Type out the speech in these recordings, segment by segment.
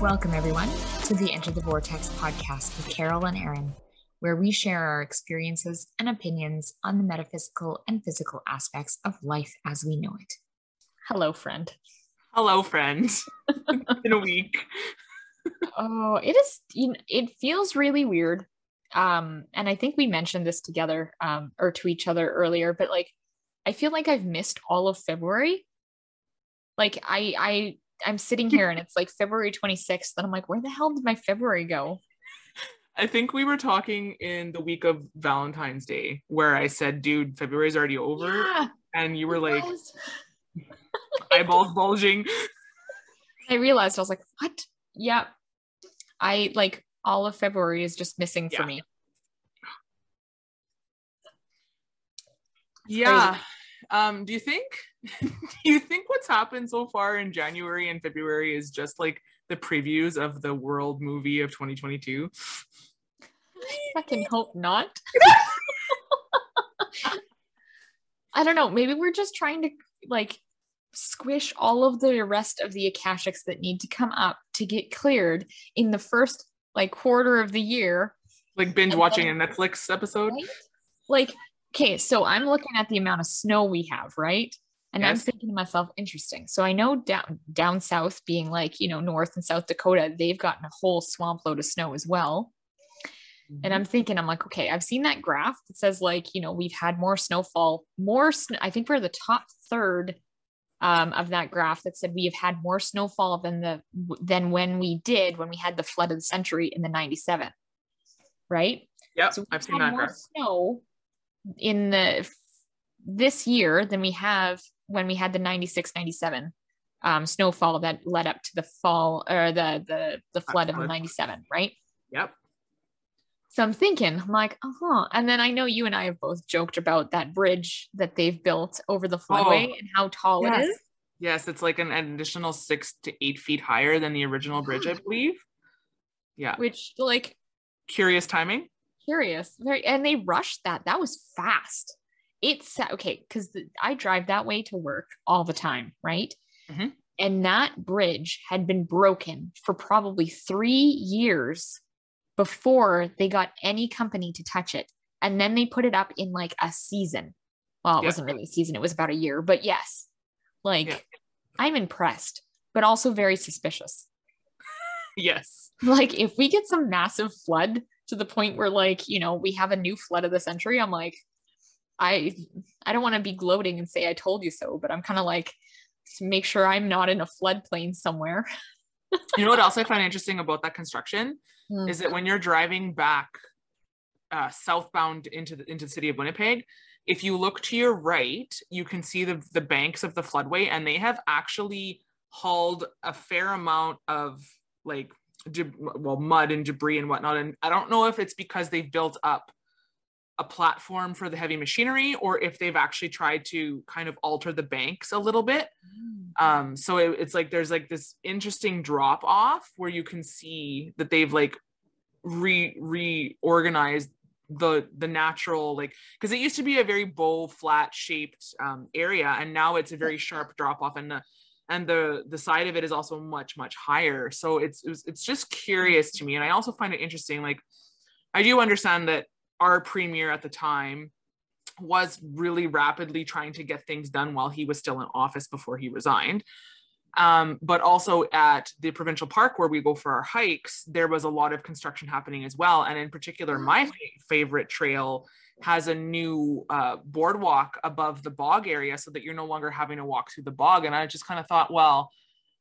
Welcome, everyone, to the Enter the Vortex podcast with Carol and Aaron, where we share our experiences and opinions on the metaphysical and physical aspects of life as we know it. Hello, friend. Hello, friend. in a week. oh, it is. You know, it feels really weird. Um, and I think we mentioned this together, um, or to each other earlier. But like, I feel like I've missed all of February. Like, I, I, I'm sitting here and it's like February 26th, and I'm like, where the hell did my February go? I think we were talking in the week of Valentine's Day where I said, dude, February's already over. Yeah, and you were like, was. eyeballs bulging. I realized I was like, what? Yeah. I like all of February is just missing for Yeah. me. Yeah. Um, do you think do you think what's happened so far in January and February is just like the previews of the world movie of 2022? Fucking hope not. I don't know. Maybe we're just trying to like squish all of the rest of the akashics that need to come up to get cleared in the first like quarter of the year. Like binge And watching then- a Netflix episode? Right? Like, okay, so I'm looking at the amount of snow we have, right? And I'm thinking to myself, interesting. So I know down down south, being like, you know, North and South Dakota, they've gotten a whole swamp load of snow as well. And I'm thinking, I'm like, okay, I've seen that graph that says like, you know, we've had more snowfall, more. Sn- I think we're the top third um, of that graph that said we have had more snowfall than the than when we did when we had the flood of the century in the '97, right? Yeah, So I've seen that graph. snow in the this year than we have when we had the 96, 97 um, snowfall that led up to the fall or the the the flood of the 97, right? Yep. So I'm thinking, I'm like, uh huh. And then I know you and I have both joked about that bridge that they've built over the floodway and how tall it Yes. is. Yes, it's like an additional six to eight feet higher than the original bridge, I believe. Yeah. Which, like, Curious timing. Curious. Very, and they rushed that. That was fast. It's okay because I drive that way to work all the time, right? Mhm. And that bridge had been broken for probably three years before they got any company to touch it. And then they put it up in like a season. Well, it Yeah. wasn't really a season, it was about a year, but yes, like Yeah. I'm impressed, but also very suspicious Yes. like if we get some massive flood to the point where like you know we have a new flood of the century i'm like i i don't want to be gloating and say i told you so but i'm kind of like to make sure i'm not in a floodplain somewhere You know what else I find interesting about that construction Hmm. is that when you're driving back uh, southbound into the into the city of Winnipeg, if you look to your right, you can see the the banks of the floodway, and they have actually hauled a fair amount of like well mud and debris and whatnot. And I don't know if it's because they've built up a platform for the heavy machinery or if they've actually tried to kind of alter the banks a little bit um so it, it's like there's like this interesting drop off where you can see that they've like re reorganized the the natural like because it used to be a very bow flat shaped um area and now it's a very sharp drop off and the and the the side of it is also much much higher so it's it was, it's just curious to me and i also find it interesting like i do understand that our premier at the time was really rapidly trying to get things done while he was still in office before he resigned. Um, but also at the provincial park where we go for our hikes, there was a lot of construction happening as well. And in particular, my favorite trail has a new uh, boardwalk above the bog area so that you're no longer having to walk through the bog. And I just kind of thought, well,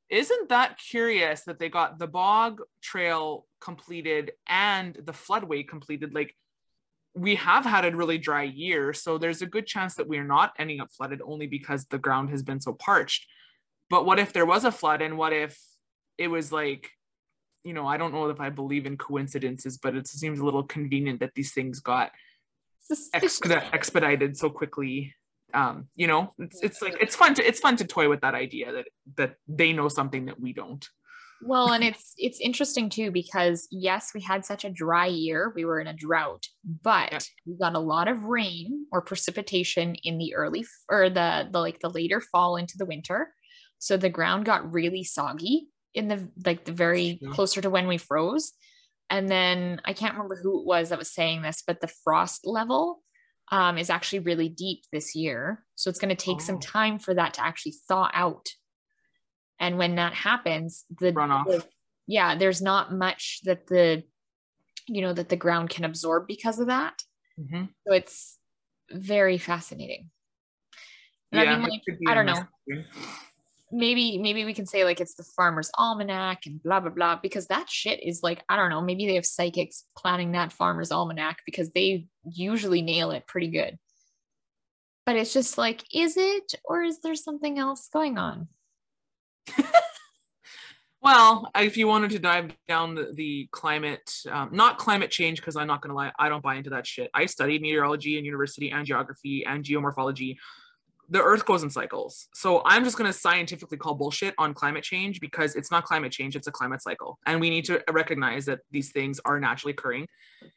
isn't that curious that they got the bog trail completed and the floodway completed? Like, we have had a really dry year, so there's a good chance that we're not ending up flooded only because the ground has been so parched. But what if there was a flood and what if it was like, you know, I don't know if I believe in coincidences, but it seems a little convenient that these things got. Exped- expedited so quickly. Um, you know, it's it's like it's fun to it's fun to toy with that idea that that they know something that we don't. well and it's it's interesting too because yes we had such a dry year we were in a drought but Yeah. we got a lot of rain or precipitation in the early or the the like the later fall into the winter so the ground got really soggy in the like the very Yeah. closer to when we froze. And then I can't remember who it was that was saying this, but the frost level um, is actually really deep this year. So it's going to take Oh. some time for that to actually thaw out. And when that happens, the Runoff. the- yeah, there's not much that the you know that the ground can absorb because of that. Mhm. So it's very fascinating. And I mean, like, I don't know. Maybe maybe we can say like it's the farmer's almanac and blah blah blah because that shit is like i don't know maybe they have psychics planning that farmer's almanac because they usually nail it pretty good but it's just like is it or is there something else going on Well, if you wanted to dive down the, the climate, um, not climate change, because I'm not going to lie, I don't buy into that shit. I studied meteorology in university and geography and geomorphology. The earth goes in cycles. So I'm just going to scientifically call bullshit on climate change because it's not climate change, it's a climate cycle. And we need to recognize that these things are naturally occurring.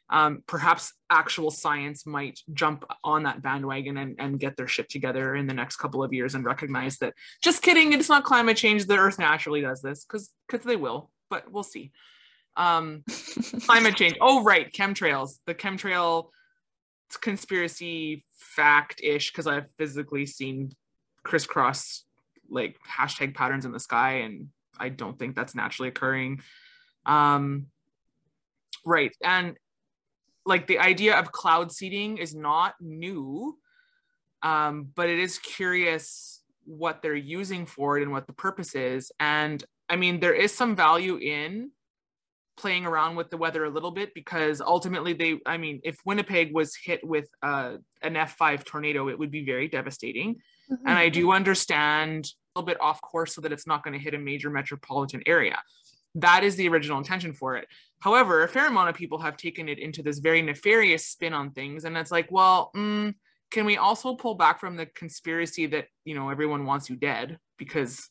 Um, perhaps actual science might jump on that bandwagon and, and get their shit together in the next couple of years and recognize that just kidding it's not climate change the earth naturally does this because because they will but we'll see um climate change oh right chemtrails the chemtrail conspiracy fact-ish because i've physically seen crisscross like hashtag patterns in the sky and i don't think that's naturally occurring um right and like the idea of cloud seeding is not new um, but it is curious what they're using for it and what the purpose is. And I mean, there is some value in playing around with the weather a little bit because ultimately they, I mean, if Winnipeg was hit with uh, an F5 tornado, it would be very devastating. And I do understand a little bit off course so that it's not going to hit a major metropolitan area. That is the original intention for it. However, a fair amount of people have taken it into this very nefarious spin on things. And it's like, well, mm, can we also pull back from the conspiracy that you know everyone wants you dead because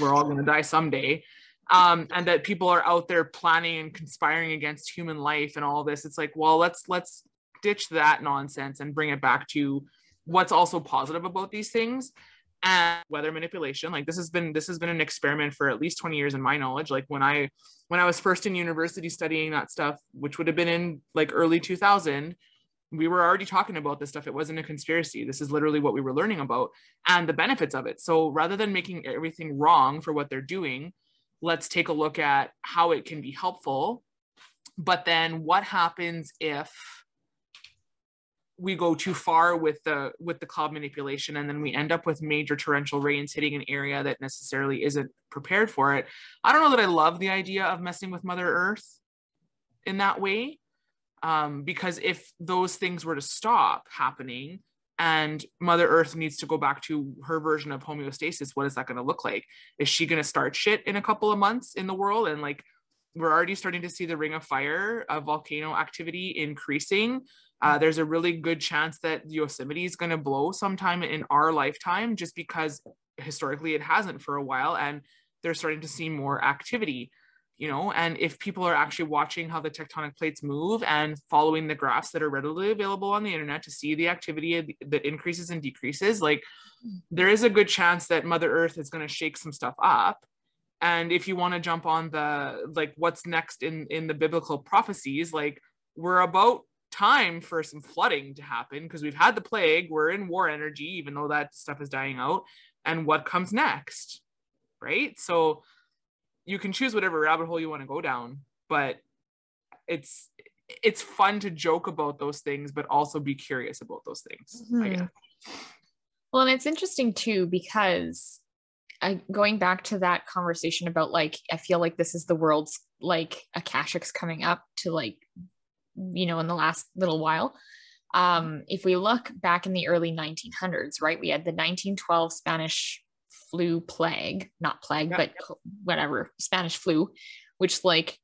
we're all going to die someday um, and that people are out there planning and conspiring against human life and all this it's like well let's let's ditch that nonsense and bring it back to what's also positive about these things and weather manipulation like this has been this has been an experiment for at least 20 years in my knowledge like when i when i was first in university studying that stuff which would have been in like early 2000 we were already talking about this stuff. It wasn't a conspiracy. This is literally what we were learning about and the benefits of it. So rather than making everything wrong for what they're doing, let's take a look at how it can be helpful. But then what happens if we go too far with the with the cloud manipulation and then we end up with major torrential rains hitting an area that necessarily isn't prepared for it. I don't know that I love the idea of messing with Mother Earth in that way um, because if those things were to stop happening and mother earth needs to go back to her version of homeostasis. What is that going to look like? Is she going to start shit in a couple of months in the world? And like we're already starting to see the ring of fire of volcano activity increasing. Uh, there's a really good chance that yosemite is going to blow sometime in our lifetime just because historically it hasn't for a while and they're starting to see more activity you know and if people are actually watching how the tectonic plates move and following the graphs that are readily available on the internet to see the activity that increases and decreases like mm-hmm. there is a good chance that mother earth is going to shake some stuff up. And if you want to jump on the like what's next in in the biblical prophecies like we're about time for some flooding to happen because we've had the plague we're in war energy even though that stuff is dying out and what comes next right? So you can choose whatever rabbit hole you want to go down but it's it's fun to joke about those things but also be curious about those things I Mhm. guess. Well, and it's interesting too because I, going back to that conversation about like, I feel like this is the world's like Akashics coming up to like, you know, in the last little while. Um, if we look back in the early 1900s, right, we had the 1912 Spanish flu plague, not plague, Yeah. but whatever, Spanish flu, which like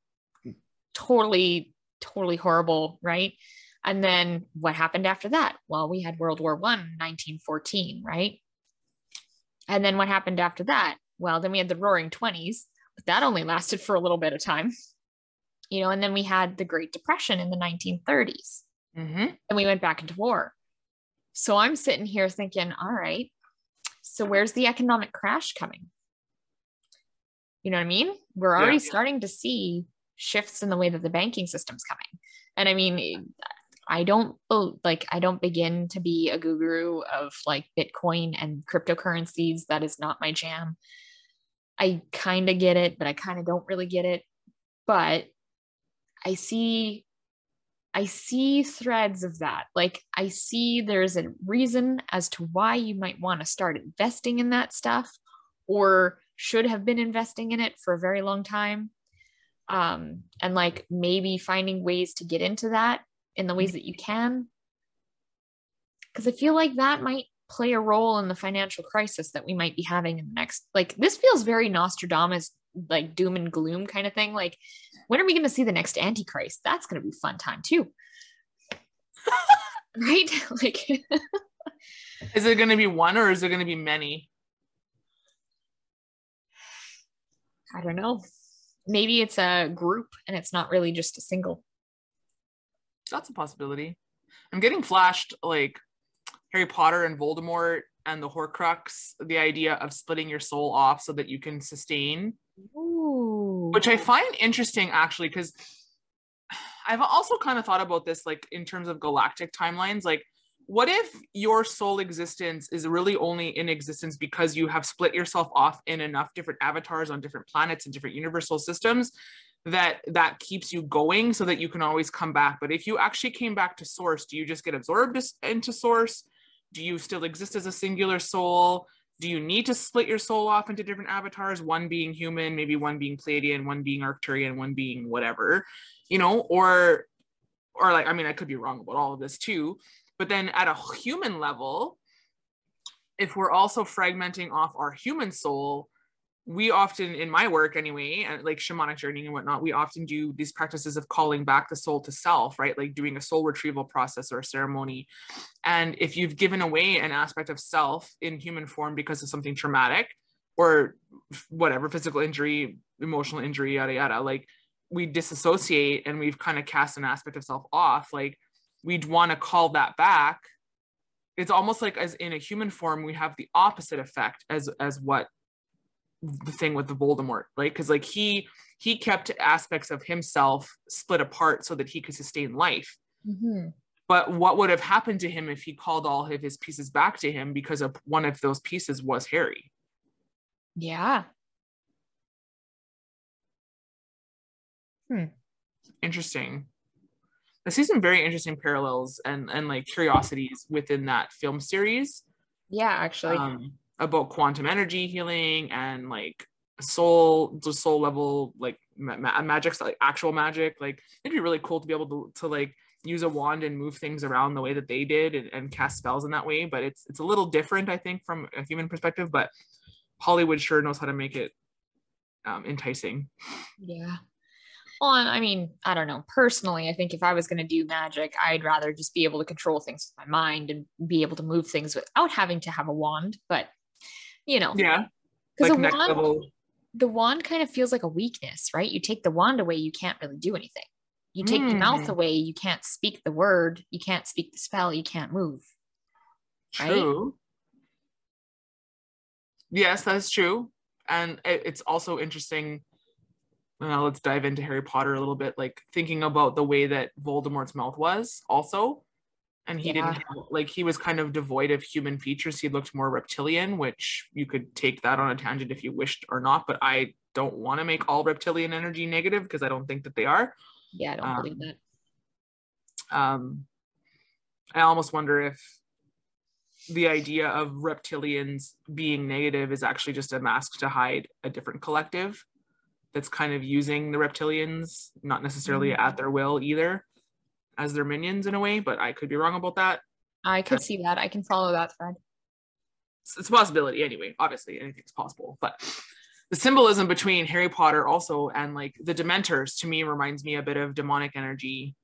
totally, totally horrible, right? And then what happened after that? Well, we had World War One, 1914, right? And then what happened after that? Well, then we had the Roaring Twenties, but that only lasted for a little bit of time, you know. And then we had the Great Depression in the 1930s, Mhm. and we went back into war. So I'm sitting here thinking, all right, so where's the economic crash coming? You know what I mean? We're already Yeah. starting to see shifts in the way that the banking system's coming. And I mean, I don't oh, like I don't begin to be a guru of like Bitcoin and cryptocurrencies. That is not my jam. I kind of get it, but I kind of don't really get it. But I see I see threads of that. Like I see there's a reason as to why you might want to start investing in that stuff or should have been investing in it for a very long time. Um, and like maybe finding ways to get into that in the ways that you can. Because I feel like that might play a role in the financial crisis that we might be having in the next. Like this feels very Nostradamus, like doom and gloom kind of thing. Like when are we going to see the next Antichrist? That's going to be fun time too. right? like Is it going to be one or is it going to be many? I don't know. Maybe it's a group and it's not really just a single. That's a possibility. I'm getting flashed like Harry Potter and Voldemort and the Horcrux, the idea of splitting your soul off so that you can sustain, Ooh. which I find interesting actually, because I've also kind of thought about this like in terms of galactic timelines. Like, what if your soul existence is really only in existence because you have split yourself off in enough different avatars on different planets and different universal systems that that keeps you going so that you can always come back but if you actually came back to source do you just get absorbed into source do you still exist as a singular soul do you need to split your soul off into different avatars one being human maybe one being pleiadian one being arcturian one being whatever you know or or like i mean i could be wrong about all of this too but then at a human level if we're also fragmenting off our human soul we often in my work anyway and like shamanic journeying and whatnot we often do these practices of calling back the soul to self right? Like doing a soul retrieval process or a ceremony. And if you've given away an aspect of self in human form because of something traumatic or whatever physical injury emotional injury yada yada like we disassociate and we've kind of cast an aspect of self off like we'd want to call that back. It's almost like as in a human form we have the opposite effect as as what the thing with the Voldemort, right? Because like he he kept aspects of himself split apart so that he could sustain life. Mhm. But what would have happened to him if he called all of his pieces back to him because of one of those pieces was Harry? Yeah. Hmm. Interesting. I see some very interesting parallels and and like curiosities within that film series. Yeah, actually. um, about quantum energy healing and like soul the soul level like ma- ma- magic like actual magic like it'd be really cool to be able to, to like use a wand and move things around the way that they did and, and cast spells in that way but it's it's a little different i think from a human perspective but hollywood sure knows how to make it um, enticing Yeah. Well, I mean, I don't know. Personally, I think if I was going to do magic, I'd rather just be able to control things with my mind and be able to move things without having to have a wand. But, you know, yeah because like next wand, level the wand kind of feels like a weakness, right? You take the wand away, you can't really do anything. You take the mouth Mm. away, you can't speak the word, you can't speak the spell, you can't move. right? True. Yes, that's true. And it, it's also interesting. Now let's dive into Harry Potter a little bit, like thinking about the way that Voldemort's mouth was also. And he didn't have, like he was kind of devoid of human features. He looked more reptilian, which you could take that on a tangent if you wished or not. But I don't want to make all reptilian energy negative because I don't think that they are. Yeah, I don't believe Um, that. um, I almost wonder if the idea of reptilians being negative is actually just a mask to hide a different collective that's kind of using the reptilians, not necessarily Mhm. at their will either, as their minions in a way, but I could be wrong about that. I could see that. I can follow that thread. It's, it's a possibility anyway. Obviously, anything's possible, but the symbolism between Harry Potter also and like the Dementors to me reminds me a bit of demonic energy,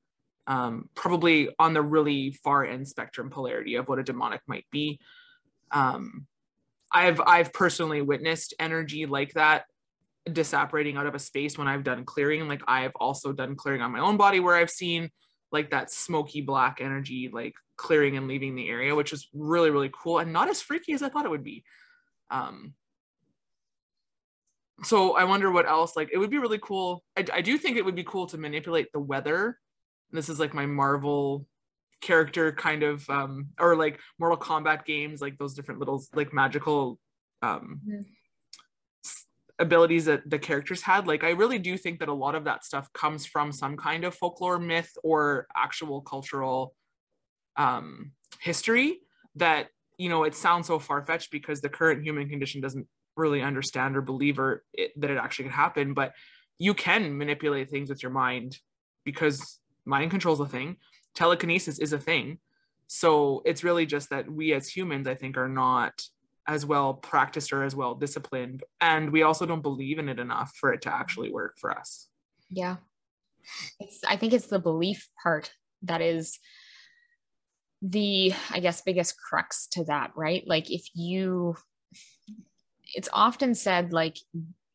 um, probably on the really far end spectrum polarity of what a demonic might be. Um, I've I've personally witnessed energy like that disapparating out of a space when I've done clearing. Like I've also done clearing on my own body where I've seen like that smoky black energy like clearing and leaving the area, which was really really cool and not as freaky as I thought it would be. Um, so I wonder what else. Like, it would be really cool. I, I do think it would be cool to manipulate the weather. This is like my Marvel character kind of, um, or like Mortal Kombat games, like those different little like magical um, Mhm. Abilities that the characters had. Like, I really do think that a lot of that stuff comes from some kind of folklore myth or actual cultural um, history that you know it sounds so far-fetched because the current human condition doesn't really understand or believe or it, that it actually could happen but you can manipulate things with your mind because mind control is a thing telekinesis is a thing so it's really just that we as humans i think are not as well practiced or as well disciplined and we also don't believe in it enough for it to actually work for us Yeah. It's I think it's the belief part that is the I guess biggest crux to that, right? Like if you it's often said like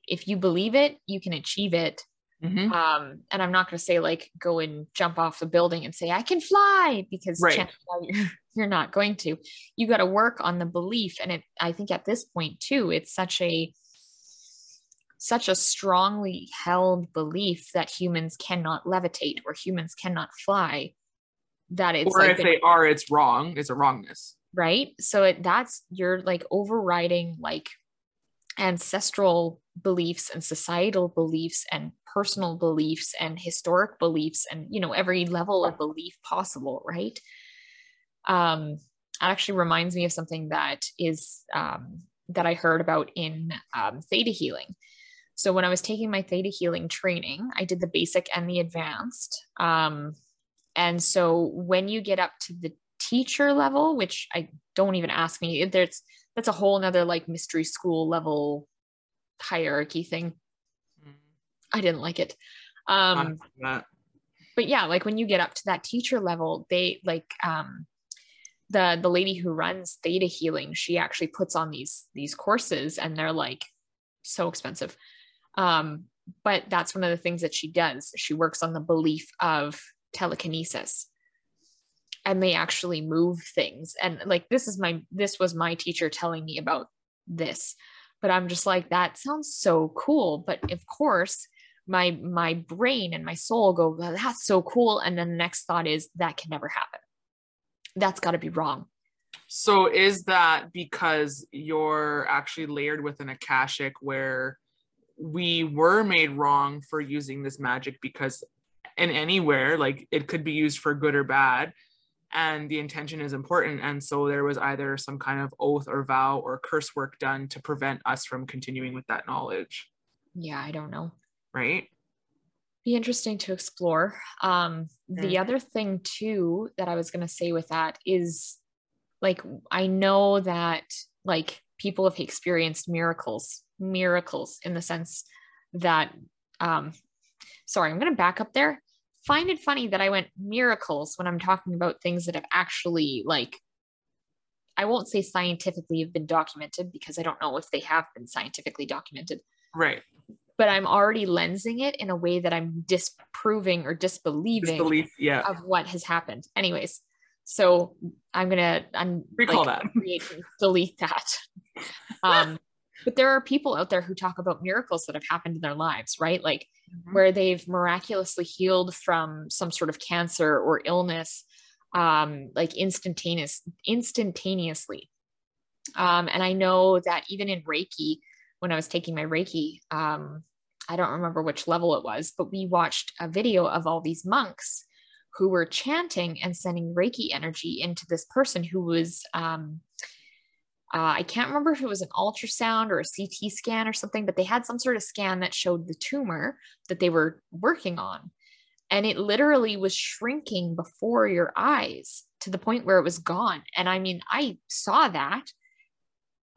if you believe it, you can achieve it. Mhm. Um and I'm not going to say like go and jump off the building and say I can fly because Right. chances are you're, you're not going to. You got to work on the belief and it I think at this point too it's such a such a strongly held belief that humans cannot levitate or humans cannot fly that it's or like if they are it's wrong it's a wrongness. Right? So it, that's you're like overriding like ancestral beliefs and societal beliefs and personal beliefs and historic beliefs and you know every level of belief possible right um actually reminds me of something that is um that i heard about in um, theta healing so when i was taking my theta healing training i did the basic and the advanced um and so when you get up to the teacher level, which I don't even ask me, there's that's a whole nother like mystery school level hierarchy thing. I didn't like it. Um, but yeah, like when you get up to that teacher level, they like um the the lady who runs theta healing, she actually puts on these these courses and they're like so expensive. Um, but that's one of the things that she does. She works on the belief of telekinesis and they actually move things and like this is my this was my teacher telling me about this but i'm just like that sounds so cool but of course my my brain and my soul go well, that's so cool and then the next thought is that can never happen that's got to be wrong. So is that because you're actually layered within a akashic where we were made wrong for using this magic because in anywhere like it could be used for good or bad and the intention is important and so there was either some kind of oath or vow or curse work done to prevent us from continuing with that knowledge. Yeah i don't know. Right be interesting to explore. Um, the Mm. other thing too that I was going to say with that is like I know that like people have experienced miracles, miracles in the sense that um sorry, I'm going to back up there. Find it funny that I went miracles when I'm talking about things that have actually like I won't say scientifically have been documented because I don't know if they have been scientifically documented right but I'm already lensing it in a way that I'm disproving or disbelieving disbelief yeah of what has happened. Anyways, so I'm gonna I'm Recall like, that. create- delete that. Um, but there are people out there who talk about miracles that have happened in their lives, right? Like Mhm. where they've miraculously healed from some sort of cancer or illness, um, like instantaneous instantaneously. Um, and I know that even in Reiki, when I was taking my Reiki, um, I don't remember which level it was, but we watched a video of all these monks who were chanting and sending Reiki energy into this person who was, um, uh, I can't remember if it was an ultrasound or a CT scan or something, but they had some sort of scan that showed the tumor that they were working on. And it literally was shrinking before your eyes to the point where it was gone. And I mean, I saw that,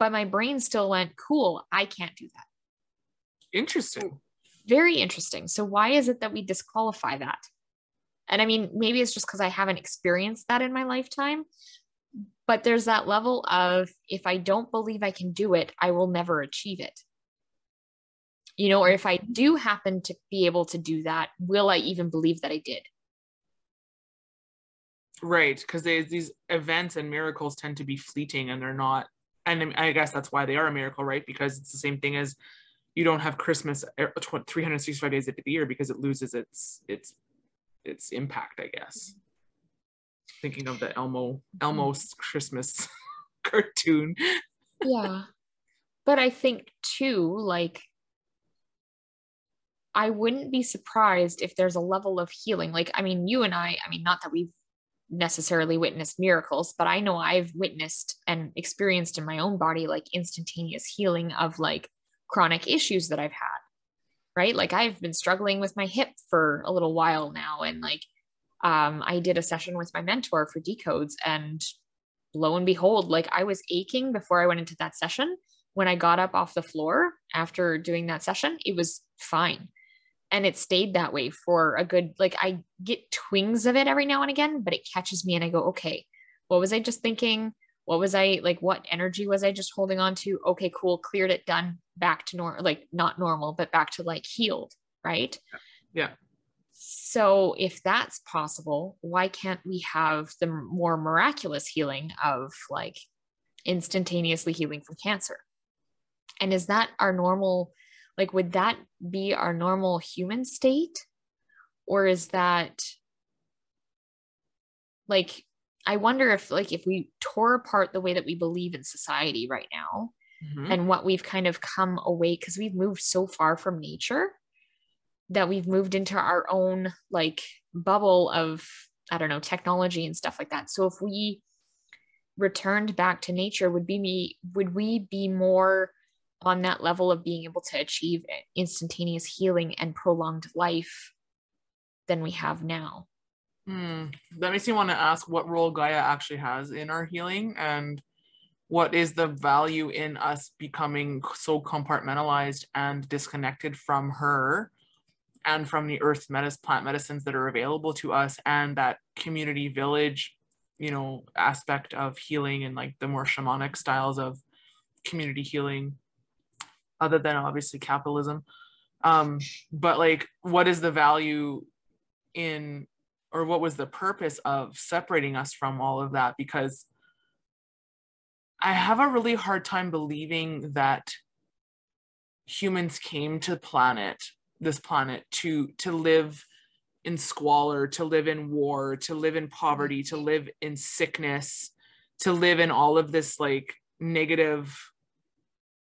but my brain still went, cool, I can't do that. interesting Very interesting. So, why is it that we disqualify that? And I mean, maybe it's just because I haven't experienced that in my lifetime, but there's that level of if I don't believe I can do it, I will never achieve it. You know, or if I do happen to be able to do that, will I even believe that I did? Right, because these events and miracles tend to be fleeting and they're not. And I guess that's why they are a miracle, right? Because it's the same thing as you don't have Christmas uh, 365 days of the year because it loses its its its impact, I guess. Thinking of the Elmo Elmo's Christmas cartoon. yeah. But I think too, like I wouldn't be surprised if there's a level of healing. Like, I mean, you and I, I mean, not that we've necessarily witnessed miracles, but I know I've witnessed and experienced in my own body like instantaneous healing of like chronic issues that I've had. Right. Like, I've been struggling with my hip for a little while now. And like, um, I did a session with my mentor for decodes, and lo and behold, like I was aching before I went into that session. When I got up off the floor after doing that session, it was fine and it stayed that way for a good like i get twings of it every now and again but it catches me and i go okay what was i just thinking? What was i like what energy was i just holding on to? Okay cool cleared it done back to normal like not normal but back to like healed right? Yeah. So if that's possible why can't we have the more miraculous healing of like instantaneously healing from cancer? And is that our normal like would that be our normal human state or is that like i wonder if like if we tore apart the way that we believe in society right now mm-hmm. and what we've kind of come away because we've moved so far from nature that we've moved into our own like bubble of i don't know technology and stuff like that so if we returned back to nature would be me would we be more on that level of being able to achieve instantaneous healing and prolonged life than we have now. Hmm. That makes me want to ask what role Gaia actually has in our healing and what is the value in us becoming so compartmentalized and disconnected from her and from the earth medicine plant medicines that are available to us and that community village you know aspect of healing and like the more shamanic styles of community healing other than obviously capitalism. Um but like what is the value in or what was the purpose of separating us from all of that? Because i have a really hard time believing that humans came to planet this planet to to live in squalor to live in war to live in poverty to live in sickness to live in all of this like negative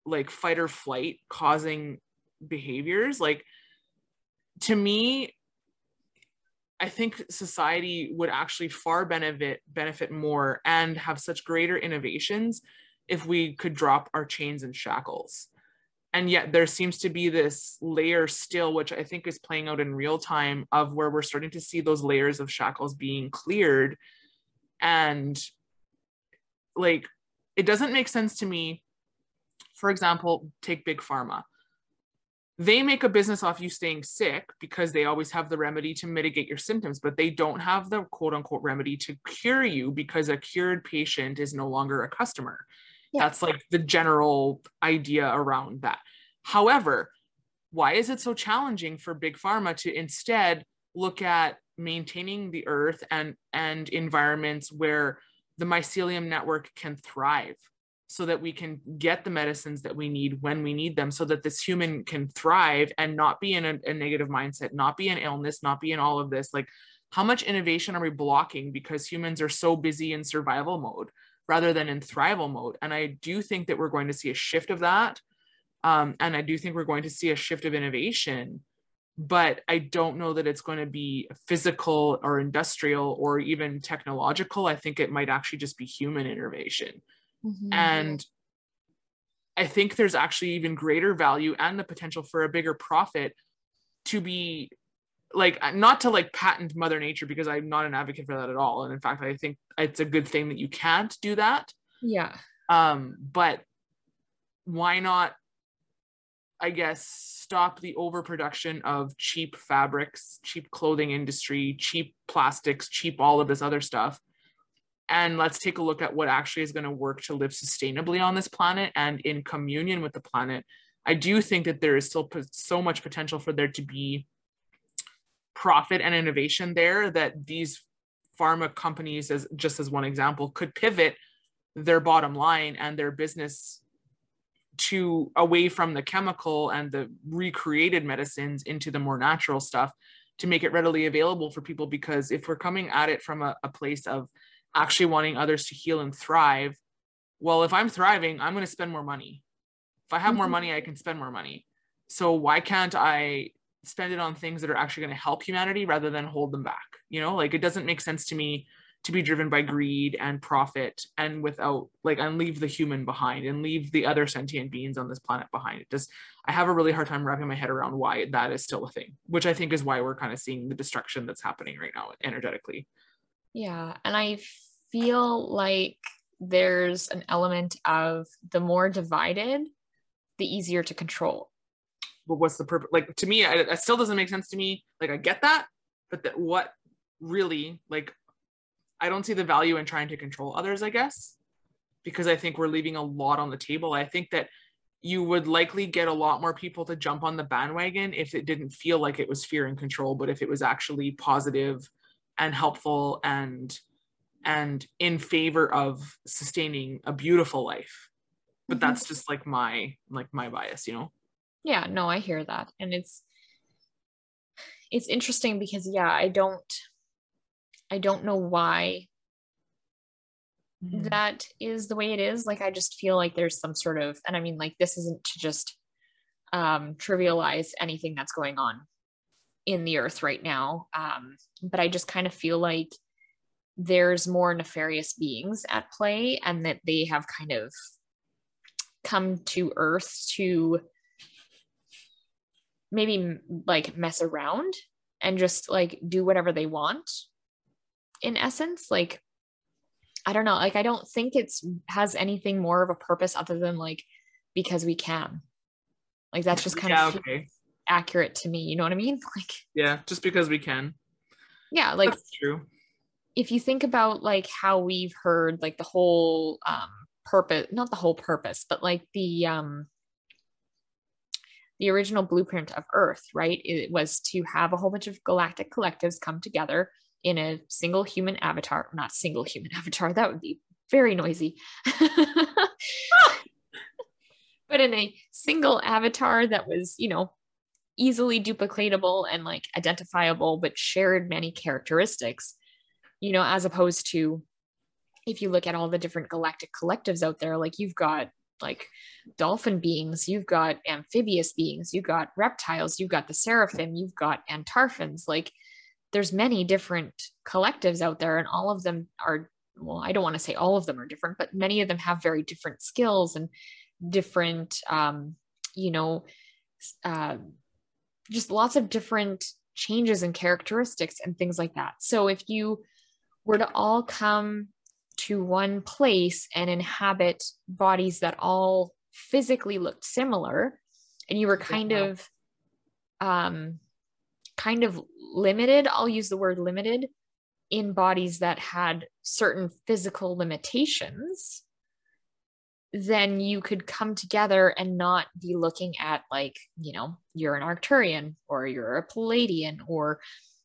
like fight or flight causing behaviors like to me i think society would actually far benefit benefit more and have such greater innovations if we could drop our chains and shackles. And yet there seems to be this layer still which i think is playing out in real time of where we're starting to see those layers of shackles being cleared. And like it doesn't make sense to me for example, take Big Pharma. They make a business off you staying sick because they always have the remedy to mitigate your symptoms, but they don't have the quote unquote remedy to cure you because a cured patient is no longer a customer. Yeah. That's like the general idea around that. However, why is it so challenging for big pharma to instead look at maintaining the earth and and environments where the mycelium network can thrive so that we can get the medicines that we need when we need them so that this human can thrive and not be in a, a, negative mindset not be in illness not be in all of this. Like how much innovation are we blocking because humans are so busy in survival mode rather than in thrival mode? And i do think that we're going to see a shift of that. Um, and i do think we're going to see a shift of innovation but i don't know that it's going to be physical or industrial or even technological. I think it might actually just be human innovation Mm-hmm. And I think there's actually even greater value and the potential for a bigger profit to be like not to like patent mother nature because i'm not an advocate for that at all. And in fact i think it's a good thing that you can't do that. Yeah. Um but why not i guess stop the overproduction of cheap fabrics cheap clothing industry cheap plastics cheap all of this other stuff and let's take a look at what actually is going to work to live sustainably on this planet and in communion with the planet. I do think that there is still so much potential for there to be profit and innovation there that these pharma companies as just as one example could pivot their bottom line and their business to away from the chemical and the recreated medicines into the more natural stuff to make it readily available for people. Because if we're coming at it from a, a place of actually wanting others to heal and thrive well if i'm thriving i'm going to spend more money if i have more Mhm. money i can spend more money so why can't i spend it on things that are actually going to help humanity rather than hold them back you know like it doesn't make sense to me to be driven by greed and profit and without like and leave the human behind and leave the other sentient beings on this planet behind it just i have a really hard time wrapping my head around why that is still a thing which i think is why we're kind of seeing the destruction that's happening right now energetically Yeah. And I feel like there's an element of the more divided, the easier to control. but what's the purpose like to me it, still doesn't make sense to me like i get that but that what really like i don't see the value in trying to control others i guess because i think we're leaving a lot on the table i think that you would likely get a lot more people to jump on the bandwagon if it didn't feel like it was fear and control but if it was actually positive and helpful and and in favor of sustaining a beautiful life but Mhm. that's just like my like my bias you know Yeah, no, I hear that. And it's it's interesting because yeah, I don't I don't know why that is the way it is. Like I just feel like there's some sort of and I mean like this isn't to just um trivialize anything that's going on in the earth right now. Um but I just kind of feel like there's more nefarious beings at play and that they have kind of come to earth to maybe like mess around and just like do whatever they want in essence like i don't know like i don't think it's has anything more of a purpose other than like because we can. Like that's just kind yeah of okay. accurate to me you know what i mean? Like yeah just because we can. Yeah like that's true if you think about like how we've heard like the whole um purpose not the whole purpose but like the um the original blueprint of earth right? It was to have a whole bunch of galactic collectives come together in a single human avatar not single human avatar that would be very noisy. But in a single avatar that was you know easily duplicatable and like identifiable but shared many characteristics you know as opposed to if you look at all the different galactic collectives out there like you've got like dolphin beings you've got amphibious beings you've got reptiles you've got the seraphim you've got antarphins like there's many different collectives out there and all of them are well i don't want to say all of them are different but many of them have very different skills and different um you know uh, just lots of different changes and characteristics and things like that. So if you were to all come to one place and inhabit bodies that all physically looked similar and you were kind Yeah. of um kind of limited i'll use the word limited in bodies that had certain physical limitations then you could come together and not be looking at like you know you're an arcturian or you're a pleiadian or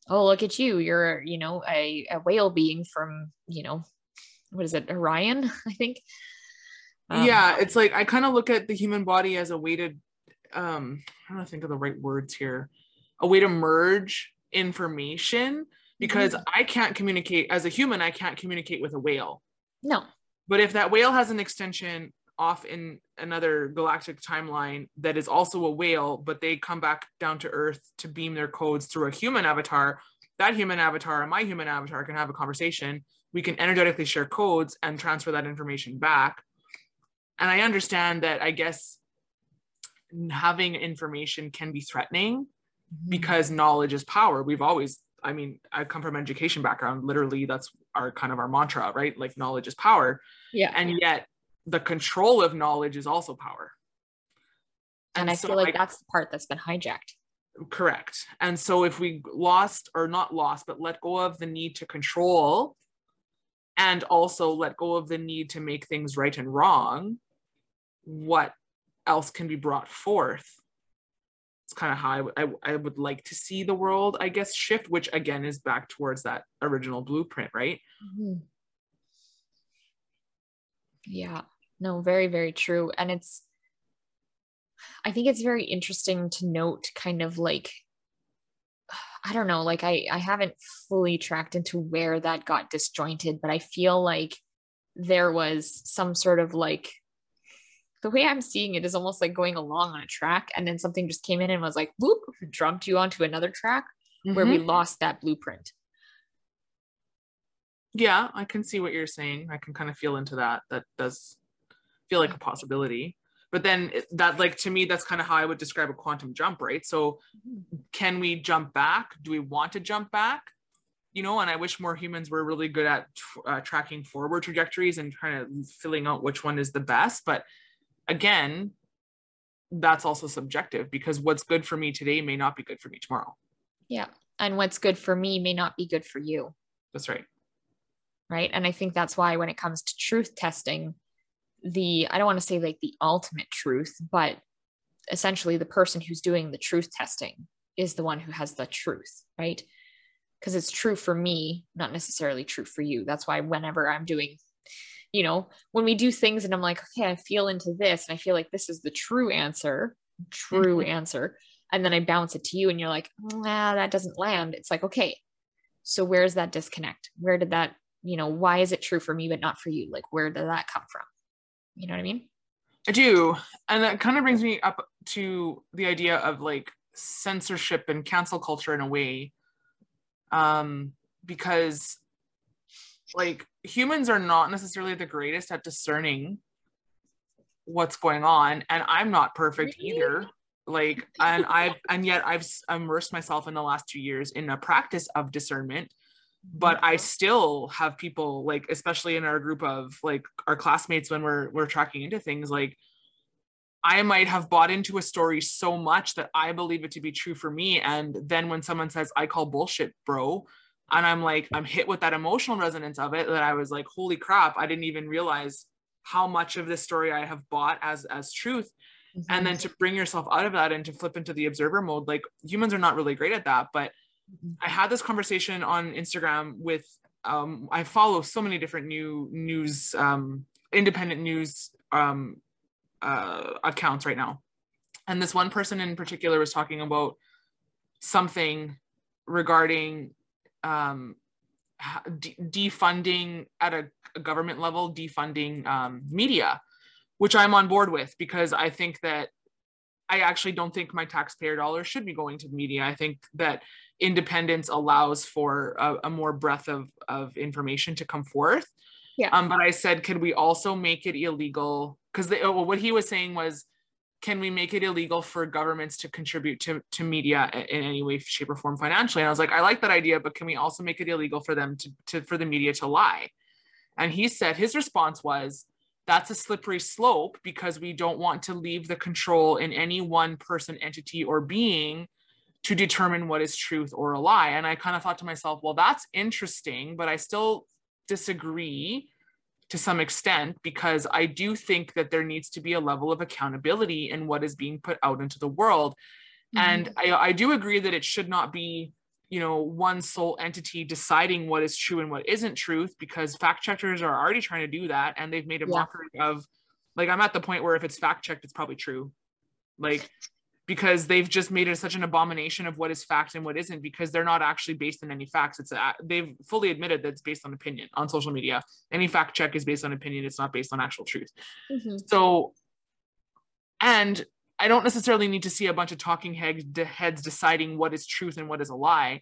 oh look at you. You're you know a, a whale being from you know what is it orion i think? Um, yeah it's like i kind of look at the human body as a way to um i don't think of the right words here? A way to merge information because i can't communicate as a human i can't communicate with a whale. No. But if that whale has an extension off in another galactic timeline that is also a whale but they come back down to earth to beam their codes through a human avatar. That human avatar and my human avatar can have a conversation. We can energetically share codes and transfer that information back. And i understand that i guess having information can be threatening mm-hmm. because knowledge is power. We've always i mean i come from an education background. Literally that's our kind of our mantra right? Like knowledge is power. Yeah. And yet the control of knowledge is also power. And i so feel like that's the part that's been hijacked. Correct. And so if we lost or not lost but let go of the need to control and also let go of the need to make things right and wrong what else can be brought forth? It's kind of how I, w- I w- I would like to see the world i guess shift which again is back towards that original blueprint right? Mm-hmm. Yeah no very very true and it's I think it's very interesting to note kind of like I don't know, like I I haven't fully tracked into where that got disjointed, but I feel like there was some sort of like the way I'm seeing it is almost like going along on a track and then something just came in and was like whoop, jumped you onto another track mm-hmm. where we mm-hmm. lost that blueprint. Yeah, I can see what you're saying. I can kind of feel into that. That does feel like a possibility. But then that like to me that's kind of how i would describe a quantum jump right? So can we jump back? Do we want to jump back? You know and i wish more humans were really good at uh, tracking forward trajectories and kind of filling out which one is the best. But again that's also subjective because what's good for me today may not be good for me tomorrow. Yeah and what's good for me may not be good for you. That's right. Right? And i think that's why when it comes to truth testing the i don't want to say like the ultimate truth but essentially the person who's doing the truth testing is the one who has the truth right? Because it's true for me not necessarily true for you. That's why whenever i'm doing you know when we do things and i'm like okay i feel into this and i feel like this is the true answer true mm-hmm. answer and then i bounce it to you and you're like nah that doesn't land. It's like okay so where's that disconnect? Where did that you know why is it true for me but not for you? Like where did that come from you know what I mean? I do. And that kind of brings me up to the idea of like censorship and cancel culture in a way. Um, because like humans are not necessarily the greatest at discerning what's going on. And I'm not perfect really? either. Like, and I've, and yet I've immersed myself in the last two years in a practice of discernment but i still have people like especially in our group of like our classmates when we're we're tracking into things like i might have bought into a story so much that i believe it to be true for me and then when someone says i call bullshit bro and i'm like i'm hit with that emotional resonance of it that i was like holy crap i didn't even realize how much of this story i have bought as as truth mm-hmm. and then to bring yourself out of that and to flip into the observer mode like humans are not really great at that but I had this conversation on Instagram with um, I follow so many different new news, um, independent news um, uh, accounts right now, and this one person in particular was talking about something regarding um, de- defunding at a, a, government level, defunding um, media, which I'm on board with because I think that I actually don't think my taxpayer dollars should be going to the media. I think that independence allows for a, a more breadth of, of information to come forth. Yeah. Um, but I said, could we also make it illegal? Because well, what he was saying was, can we make it illegal for governments to contribute to, to media in any way, shape, or form financially? And I was like, I like that idea, but can we also make it illegal for them to, to for the media to lie? And he said his response was, that's a slippery slope because we don't want to leave the control in any one person, entity, or being to determine what is truth or a lie. And I kind of thought to myself, well, that's interesting, but I still disagree to some extent because I do think that there needs to be a level of accountability in what is being put out into the world. Mm-hmm. And I, I do agree that it should not be you know one sole entity deciding what is true and what isn't truth because fact checkers are already trying to do that and they've made a yeah. mockery of like i'm at the point where if it's fact checked it's probably true. Like because they've just made it such an abomination of what is fact and what isn't because they're not actually based on any facts. It's a, they've fully admitted that it's based on opinion on social media. Any fact check is based on opinion. It's not based on actual truth. Mm-hmm. so and I don't necessarily need to see a bunch of talking heads deciding what is truth and what is a lie.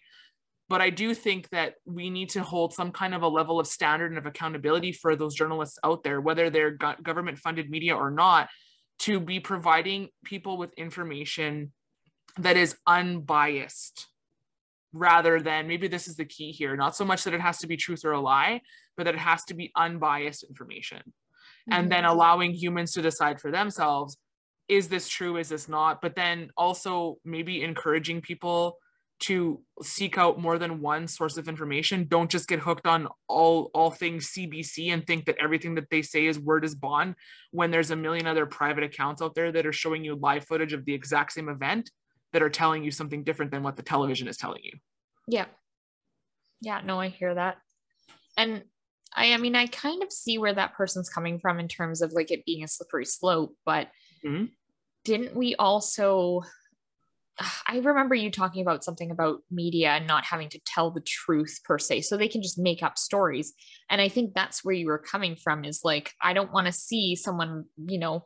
But I do think that we need to hold some kind of a level of standard and of accountability for those journalists out there, whether they're government funded media or not, to be providing people with information that is unbiased rather than maybe this is the key here not so much that it has to be truth or a lie but that it has to be unbiased information mm-hmm. and then allowing humans to decide for themselves is this true is this not? But then also maybe encouraging people to seek out more than one source of information. Don't just get hooked on all all things cbc and think that everything that they say is word is bond when there's a million other private accounts out there that are showing you live footage of the exact same event that are telling you something different than what the television is telling you. Yeah. Yeah no i hear that. And i i mean i kind of see where that person's coming from in terms of like it being a slippery slope but mm-hmm. Didn't we also I remember you talking about something about media and not having to tell the truth per se, so they can just make up stories. And I think that's where you were coming from is like, I don't want to see someone, you know,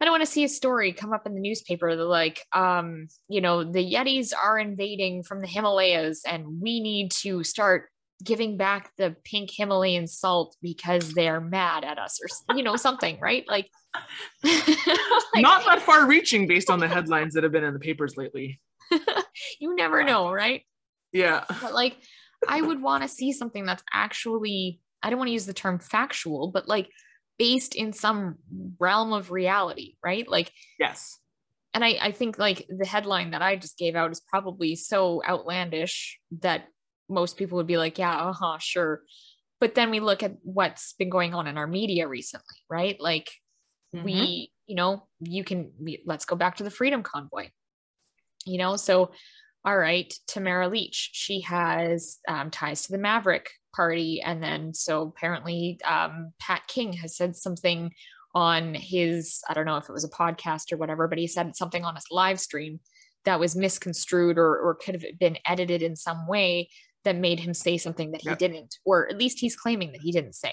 I don't want to see a story come up in the newspaper that like, um, you know, the Yetis are invading from the Himalayas and we need to start giving back the pink Himalayan salt because they're mad at us or you know something, right? Like, like not that far reaching based on the headlines that have been in the papers lately. you never know, right? Yeah. But like I would want to see something that's actually I don't want to use the term factual, but like based in some realm of reality, right? Like yes. And I, I think like the headline that I just gave out is probably so outlandish that most people would be like, yeah, uh huh, sure. But then we look at what's been going on in our media recently, right? Like mm-hmm. we, you know, you can, we, let's go back to the Freedom Convoy, you know, so all right, Tamara Lich, she has um, ties to the Maverick Party. And then so apparently um, Pat King has said something on his, I don't know if it was a podcast or whatever, but he said something on his live stream that was misconstrued or, or could have been edited in some way that made him say something that he didn't, or at least he's claiming that he didn't say.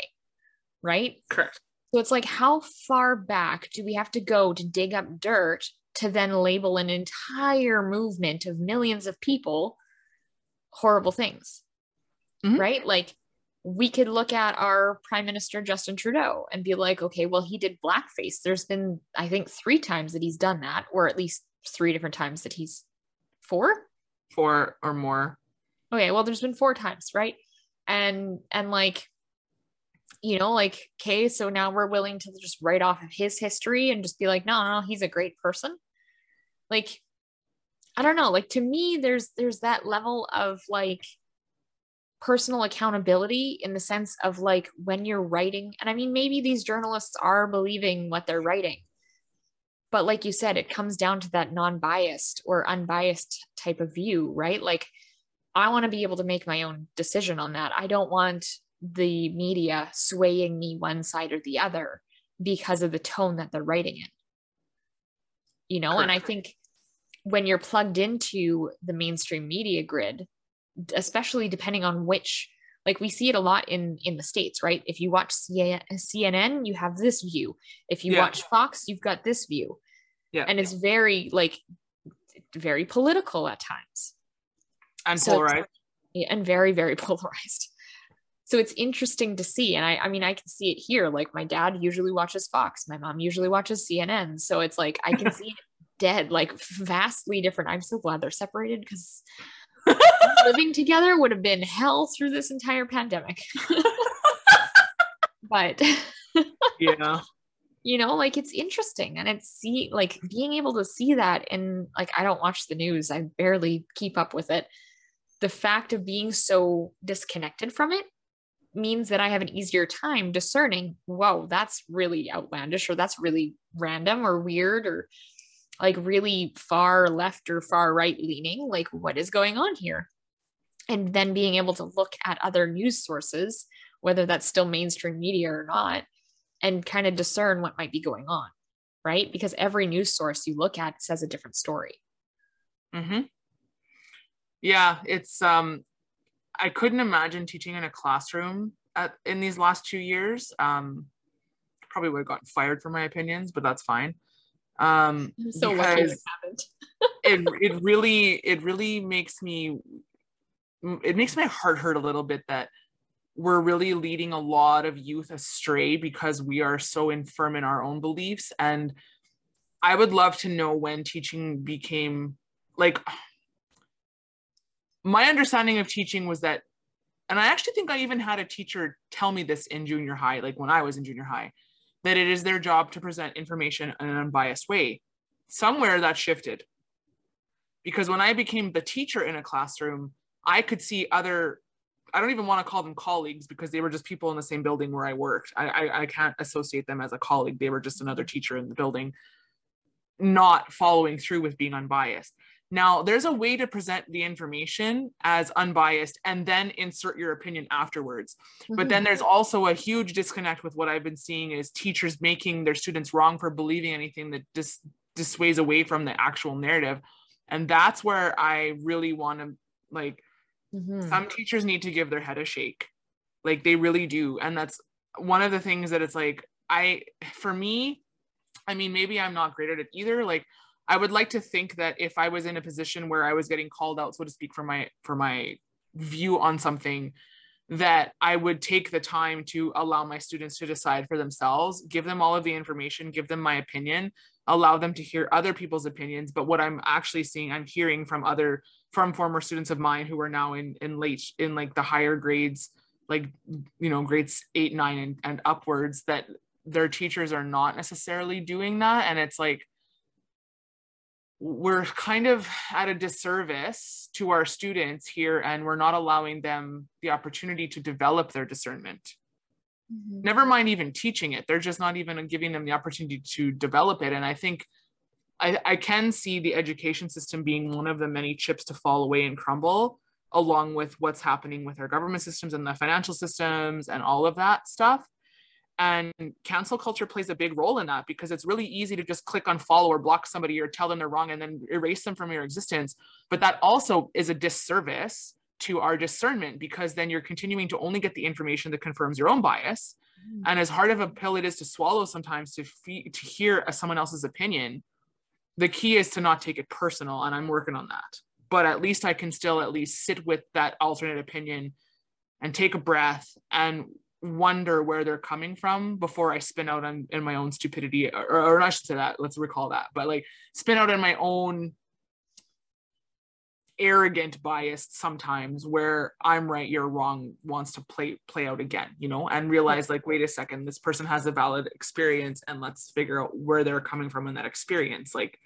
Right? Correct. So it's like, how far back do we have to go to dig up dirt to then label an entire movement of millions of people horrible things? Mm-hmm. Right? Like, we could look at our prime minister Justin Trudeau and be like, okay, well, he did blackface. There's been, I think, three times that he's done that, or at least three different times that he's four, four or more okay well there's been four times right? And and like you know like okay so now we're willing to just write off of his history and just be like no no he's a great person. Like i don't know like to me there's there's that level of like personal accountability in the sense of like when you're writing and i mean maybe these journalists are believing what they're writing but like you said it comes down to that non-biased or unbiased type of view right? Like I want to be able to make my own decision on that. I don't want the media swaying me one side or the other because of the tone that they're writing in. You know, Correct. and I think when you're plugged into the mainstream media grid, especially depending on which like we see it a lot in in the states right if you watch cnn you have this view if you yeah. watch fox you've got this view yeah and it's very like very political at times and so polarized. and very very polarized. So it's interesting to see and I, I mean i can see it here. Like my dad usually watches fox. My mom usually watches cnn so it's like i can see it dead like vastly different. I'm so glad they're separated because living together would have been hell through this entire pandemic. But yeah. you know like it's interesting and it's see like being able to see that and like i don't watch the news. I barely keep up with it the fact of being so disconnected from it means that I have an easier time discerning, whoa, that's really outlandish or that's really random or weird or like really far left or far right leaning. Like, what is going on here? And then being able to look at other news sources, whether that's still mainstream media or not, and kind of discern what might be going on, right? Because every news source you look at says a different story. Mm-hmm yeah it's um i couldn't imagine teaching in a classroom at, in these last two years. Um probably would have gotten fired for my opinions but that's fine. Um I'm so lucky it happened it, it really it really makes me it makes my heart hurt a little bit that we're really leading a lot of youth astray because we are so infirm in our own beliefs. And i would love to know when teaching became like my understanding of teaching was that and i actually think i even had a teacher tell me this in junior high like when i was in junior high that it is their job to present information in an unbiased way. Somewhere that shifted. Because when i became the teacher in a classroom i could see other i don't even want to call them colleagues because they were just people in the same building where i worked. I i, I can't associate them as a colleague. They were just another teacher in the building not following through with being unbiased now, there's a way to present the information as unbiased and then insert your opinion afterwards. Mm-hmm. But then mm-hmm. there's also a huge disconnect with what I've been seeing is teachers making their students wrong for believing anything that just dissuades away from the actual narrative and that's where i really want to like Mhm. some teachers need to give their head a shake like they really do and that's one of the things that it's like i for me i mean maybe i'm not great at it either like i would like to think that if i was in a position where i was getting called out so to speak for my for my view on something that i would take the time to allow my students to decide for themselves give them all of the information give them my opinion allow them to hear other people's opinions. But what i'm actually seeing i'm hearing from other from former students of mine who are now in in late in like the higher grades like you know grades eight nine and, and upwards that their teachers are not necessarily doing that. And it's like we're kind of at a disservice to our students here and we're not allowing them the opportunity to develop their discernment. Mhm. never mind even teaching it they're just not even giving them the opportunity to develop it. And i think I, I can see the education system being one of the many chips to fall away and crumble along with what's happening with our government systems and the financial systems and all of that stuff and cancel culture plays a big role in that because it's really easy to just click on follow or block somebody or tell them they're wrong and then erase them from your existence. But that also is a disservice to our discernment because then you're continuing to only get the information that confirms your own bias. Mm. And as hard of a pill it is to swallow sometimes to fe- to hear a- someone else's opinion the key is to not take it personal and i'm working on that. But at least i can still at least sit with that alternate opinion and take a breath and wonder where they're coming from before i spin out on, in my own stupidity or, or i should say that let's recall that but like spin out in my own arrogant bias sometimes where i'm right you're wrong wants to play play out again you know and realize like wait a second this person has a valid experience and let's figure out where they're coming from in that experience like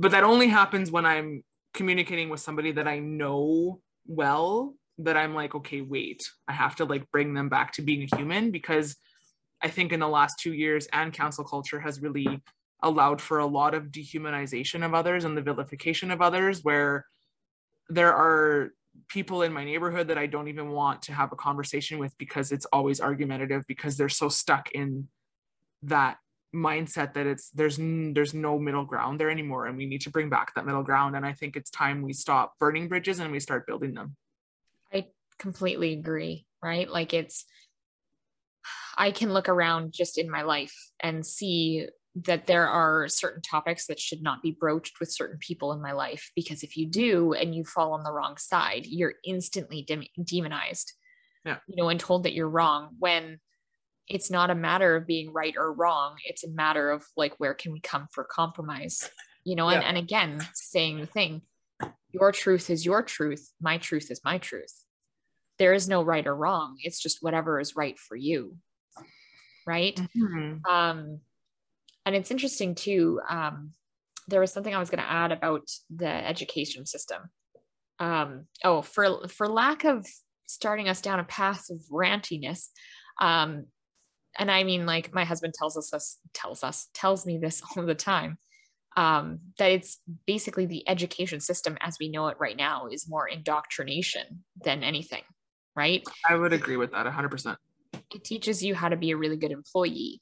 but that only happens when i'm communicating with somebody that i know well that i'm like okay wait i have to like bring them back to being a human because i think in the last two years and cancel culture has really allowed for a lot of dehumanization of others and the vilification of others where there are people in my neighborhood that I don't even want to have a conversation with because it's always argumentative because they're so stuck in that mindset that it's there's there's no middle ground there anymore and we need to bring back that middle ground and I think it's time we stop burning bridges and we start building them. Completely agree, right? Like it's, I can look around just in my life and see that there are certain topics that should not be broached with certain people in my life because if you do and you fall on the wrong side, you're instantly dem- demonized. Yeah. You know, and told that you're wrong when it's not a matter of being right or wrong. It's a matter of like, where can we come for compromise? You know, and, and again, saying the thing, your truth is your truth, my truth is my truth. There is no right or wrong. It's just whatever is right for you. Right. Um, and it's interesting too. Um, there was something I was going to add about the education system. Um, oh, for for lack of starting us down a path of rantiness, um, and I mean, like my husband tells us, us tells us tells me this all the time um, that it's basically the education system as we know it right now is more indoctrination than anything, right? I would agree with that 100%. it teaches you how to be a really good employee.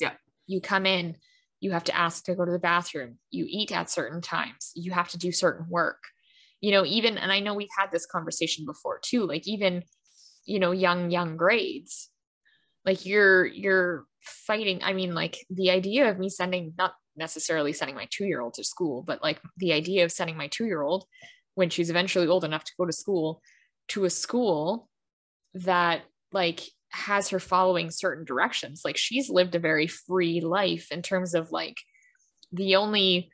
Yeah. You come in, you have to ask to go to the bathroom, you eat at certain times, you have to do certain work. You know, even, and I know we've had this conversation before too, like even, you know, young, young grades, like you're, you're fighting. I mean, like the idea of me sending, not necessarily sending my two year old to school, but like the idea of sending my two year old when she's eventually old enough to go to school to a school that like has her following certain directions. Like she's lived a very free life in terms of like the only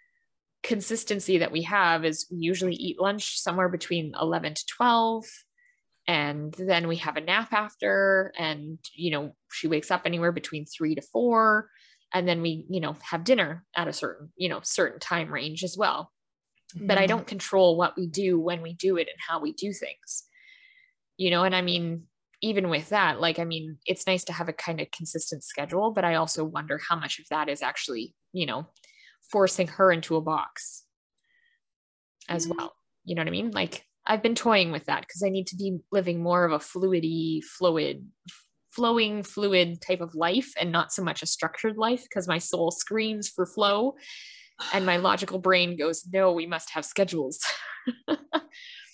consistency that we have is we usually eat lunch somewhere between 11 to 12 and then we have a nap after and you know she wakes up anywhere between 3 to 4 and then we you know have dinner at a certain you know certain time range as well but I mm-hmm. don't control what we do when we do it and how we do things. You know, and I mean, even with that, like, I mean, it's nice to have a kind of consistent schedule, but I also wonder how much of that is actually, you know, forcing her into a box as well. You know what I mean? Like, I've been toying with that because I need to be living more of a fluidy, fluid, flowing, fluid type of life and not so much a structured life because my soul screams for flow And my logical brain goes, no, we must have schedules.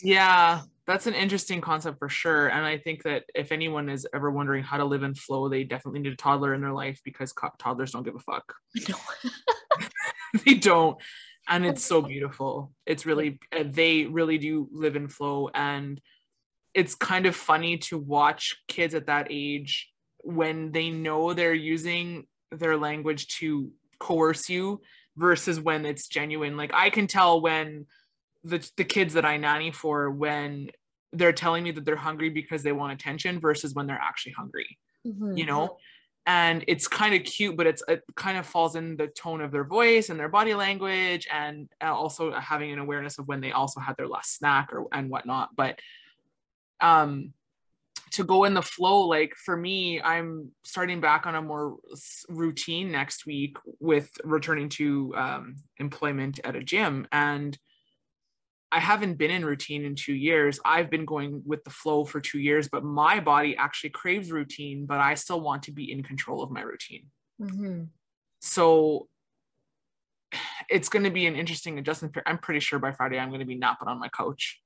Yeah, that's an interesting concept for sure. And I think that if anyone is ever wondering how to live in flow, they definitely need a toddler in their life because co- toddlers don't give a fuck. No. they don't. And it's so beautiful. It's really, uh, they really do live in flow. And it's kind of funny to watch kids at that age when they know they're using their language to coerce you versus when it's genuine. Like I can tell when the the kids that I nanny for when they're telling me that they're hungry because they want attention versus when they're actually hungry. Mm-hmm. You know? And it's kind of cute, but it's it kind of falls in the tone of their voice and their body language, and also having an awareness of when they also had their last snack or and whatnot. But um, to go in the flow, like for me, I'm starting back on a more routine next week with returning to um, employment at a gym, and I haven't been in routine in two years. I've been going with the flow for two years, but my body actually craves routine, but I still want to be in control of my routine. Mm-hmm. So it's going to be an interesting adjustment. I'm pretty sure by Friday I'm going to be napping on my couch.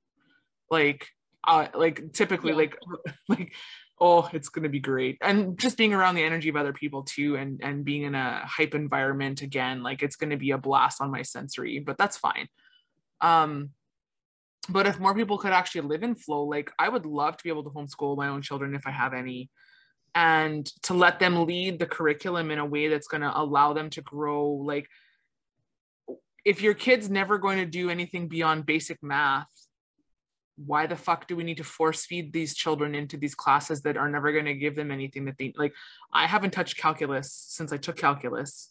Like, uh, like typically, Yeah. like, like, oh, it's going to be great. And just being around the energy of other people too, and and being in a hype environment again, like it's going to be a blast on my sensory. But that's fine. Um, but if more people could actually live in flow like i would love to be able to homeschool my own children if i have any and to let them lead the curriculum in a way that's going to allow them to grow like if your kid's never going to do anything beyond basic math why the fuck do we need to force feed these children into these classes that are never going to give them anything that they like i haven't touched calculus since i took calculus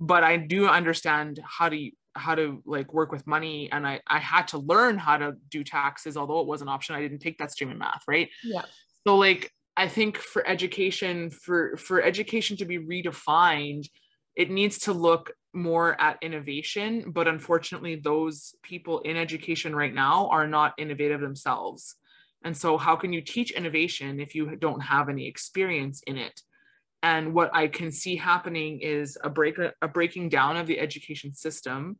but i do understand how to how to like work with money and I, I had to learn how to do taxes although it was an option i didn't take that stream in math right Yeah. so like i think for education for for education to be redefined it needs to look more at innovation but unfortunately those people in education right now are not innovative themselves. And so how can you teach innovation if you don't have any experience in it? And what i can see happening is a break a breaking down of the education system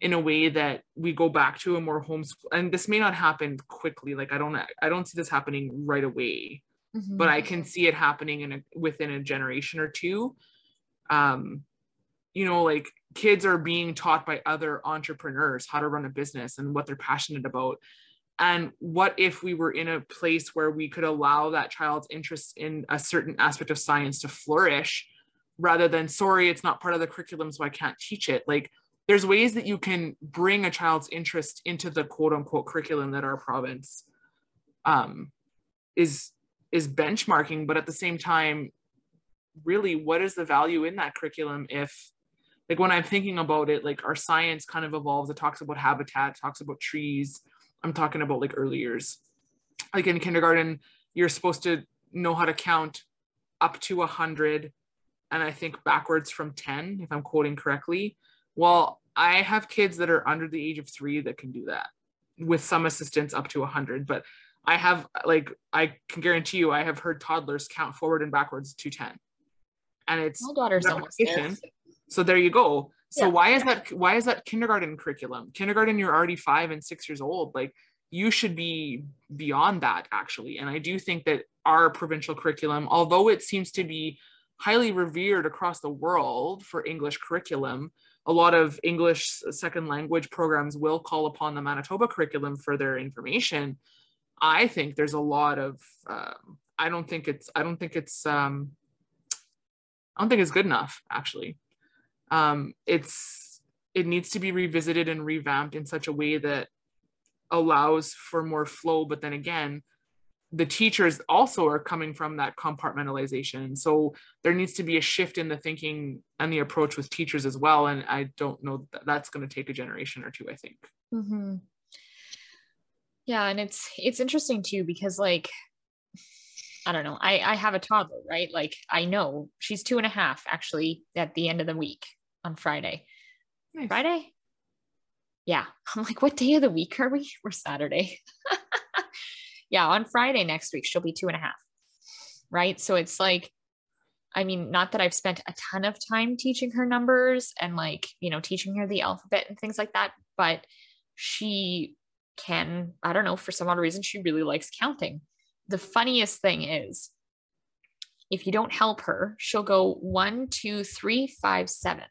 in a way that we go back to a more homeschool and this may not happen quickly like i don't i don't see this happening right away Mm-hmm. but i can see it happening in a within a generation or two. Um you know like kids are being taught by other entrepreneurs how to run a business and what they're passionate about and what if we were in a place where we could allow that child's interest in a certain aspect of science to flourish rather than, sorry, it's not part of the curriculum, so I can't teach it? Like, there's ways that you can bring a child's interest into the quote unquote curriculum that our province um, is is benchmarking but at the same time really what is the value in that curriculum if like when i'm thinking about it like our science kind of evolves. It talks about habitat talks about trees. I'm talking about like early years. Like in kindergarten you're supposed to know how to count up to 100 and i think backwards from 10 if i'm quoting correctly. Well i have kids that are under the age of three that can do that with some assistance up to 100 but i have like i can guarantee you i have heard toddlers count forward and backwards to 10 and it's My daughter's almost there. So there you go. So Yeah. why is that why is that kindergarten curriculum? Kindergarten you're already five and six years old. Like you should be beyond that actually. And i do think that our provincial curriculum although it seems to be highly revered across the world for english curriculum a lot of english second language programs will call upon the manitoba curriculum for their information. I think there's a lot of um, i don't think it's i don't think it's um, i don't think it's good enough actually um, it's it needs to be revisited and revamped in such a way that allows for more flow. But then again the teachers also are coming from that compartmentalization. So there needs to be a shift in the thinking and the approach with teachers as well. And i don't know that that's going to take a generation or two i think. Mm-hmm. Yeah, and it's it's interesting too because like I don't know, I I have a toddler, right? Like I know she's two and a half actually at the end of the week on Friday. Friday? Yeah. I'm like, what day of the week are we? We're Saturday. yeah, on Friday next week, she'll be two and a half. Right. So it's like, I mean, not that I've spent a ton of time teaching her numbers and like, you know, teaching her the alphabet and things like that, but she can, I don't know, for some odd reason, she really likes counting. The funniest thing is, if you don't help her, she'll go one, two, three, five, seven.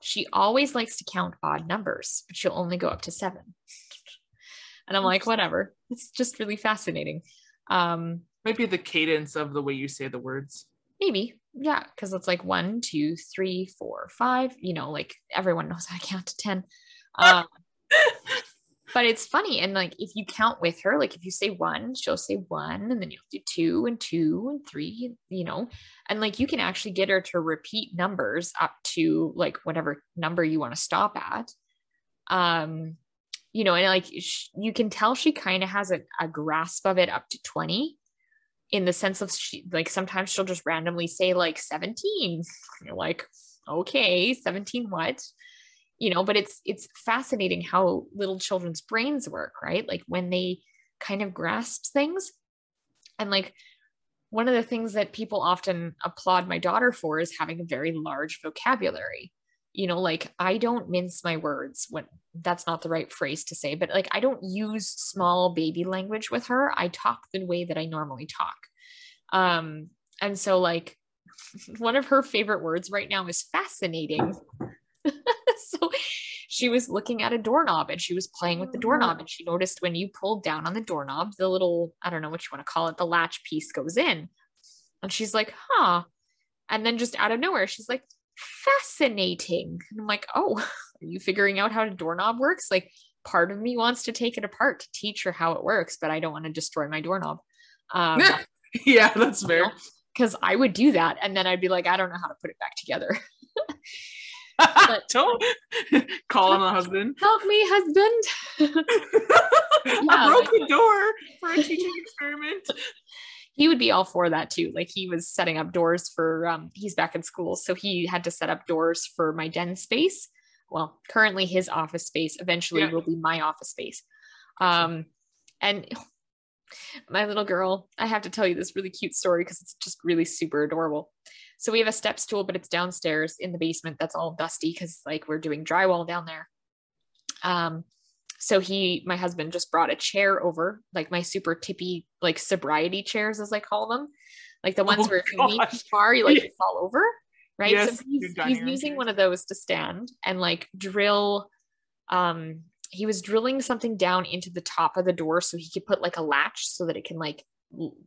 She always likes to count odd numbers, but she'll only go up to seven. and I'm like, whatever. It's just really fascinating. Um, Might be the cadence of the way you say the words. Maybe. Yeah. Cause it's like one, two, three, four, five. You know, like everyone knows how to count to 10. Um, but it's funny. And like if you count with her, like if you say one, she'll say one, and then you'll do two and two and three, you know, and like you can actually get her to repeat numbers up to like whatever number you want to stop at. Um, you know, and like sh- you can tell she kind of has a, a grasp of it up to 20 in the sense of she like sometimes she'll just randomly say like 17 you're like okay 17 what you know but it's it's fascinating how little children's brains work right? Like when they kind of grasp things. And like one of the things that people often applaud my daughter for is having a very large vocabulary. You know like i don't mince my words when that's not the right phrase to say but like i don't use small baby language with her. I talk the way that i normally talk. Um and so like one of her favorite words right now is fascinating she was looking at a doorknob and she was playing with the doorknob and she noticed when you pulled down on the doorknob the little i don't know what you want to call it the latch piece goes in and she's like huh and then just out of nowhere she's like fascinating. And I'm like, oh, are you figuring out how a doorknob works? Like, part of me wants to take it apart to teach her how it works, but I don't want to destroy my doorknob. Um, yeah, that's fair. Because I would do that. And then I'd be like, I don't know how to put it back together. but, don't call on the husband. Help me, husband. yeah, I broke the door for a teaching experiment he would be all for that too. Like he was setting up doors for um he's back in school, so he had to set up doors for my den space. Well, currently his office space eventually yeah. will be my office space. Um and my little girl, I have to tell you this really cute story because it's just really super adorable. So we have a step stool, but it's downstairs in the basement that's all dusty because like we're doing drywall down there. Um, so he, my husband, just brought a chair over, like my super tippy, like sobriety chairs, as I call them, like the ones oh, where if you lean too far, you like fall over, right? Yes, so he's, he's using one of those to stand and like drill. Um, he was drilling something down into the top of the door so he could put like a latch so that it can like,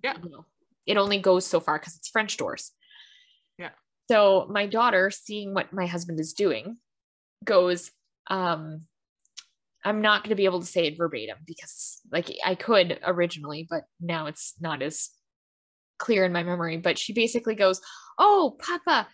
yeah, you know, it only goes so far because it's French doors. So my daughter, seeing what my husband is doing, goes, um, I'm not going to be able to say it verbatim because like I could originally, but now it's not as clear in my memory. But she basically goes, Oh, Papa,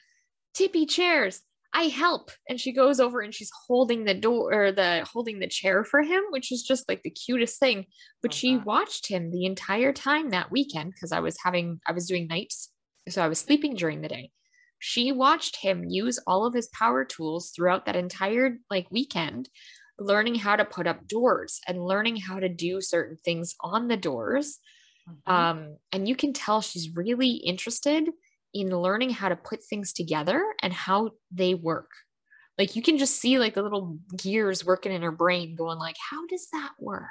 tippy chairs. I help. And she goes over and she's holding the door or the holding the chair for him, which is just like the cutest thing. But she watched him the entire time that weekend because I was having, I was doing nights. So I was sleeping during the day. She watched him use all of his power tools throughout that entire like weekend learning how to put up doors and learning how to do certain things on the doors. Mm-hmm. Um, and you can tell she's really interested in learning how to put things together and how they work. Like you can just see like the little gears working in her brain going like, how does that work?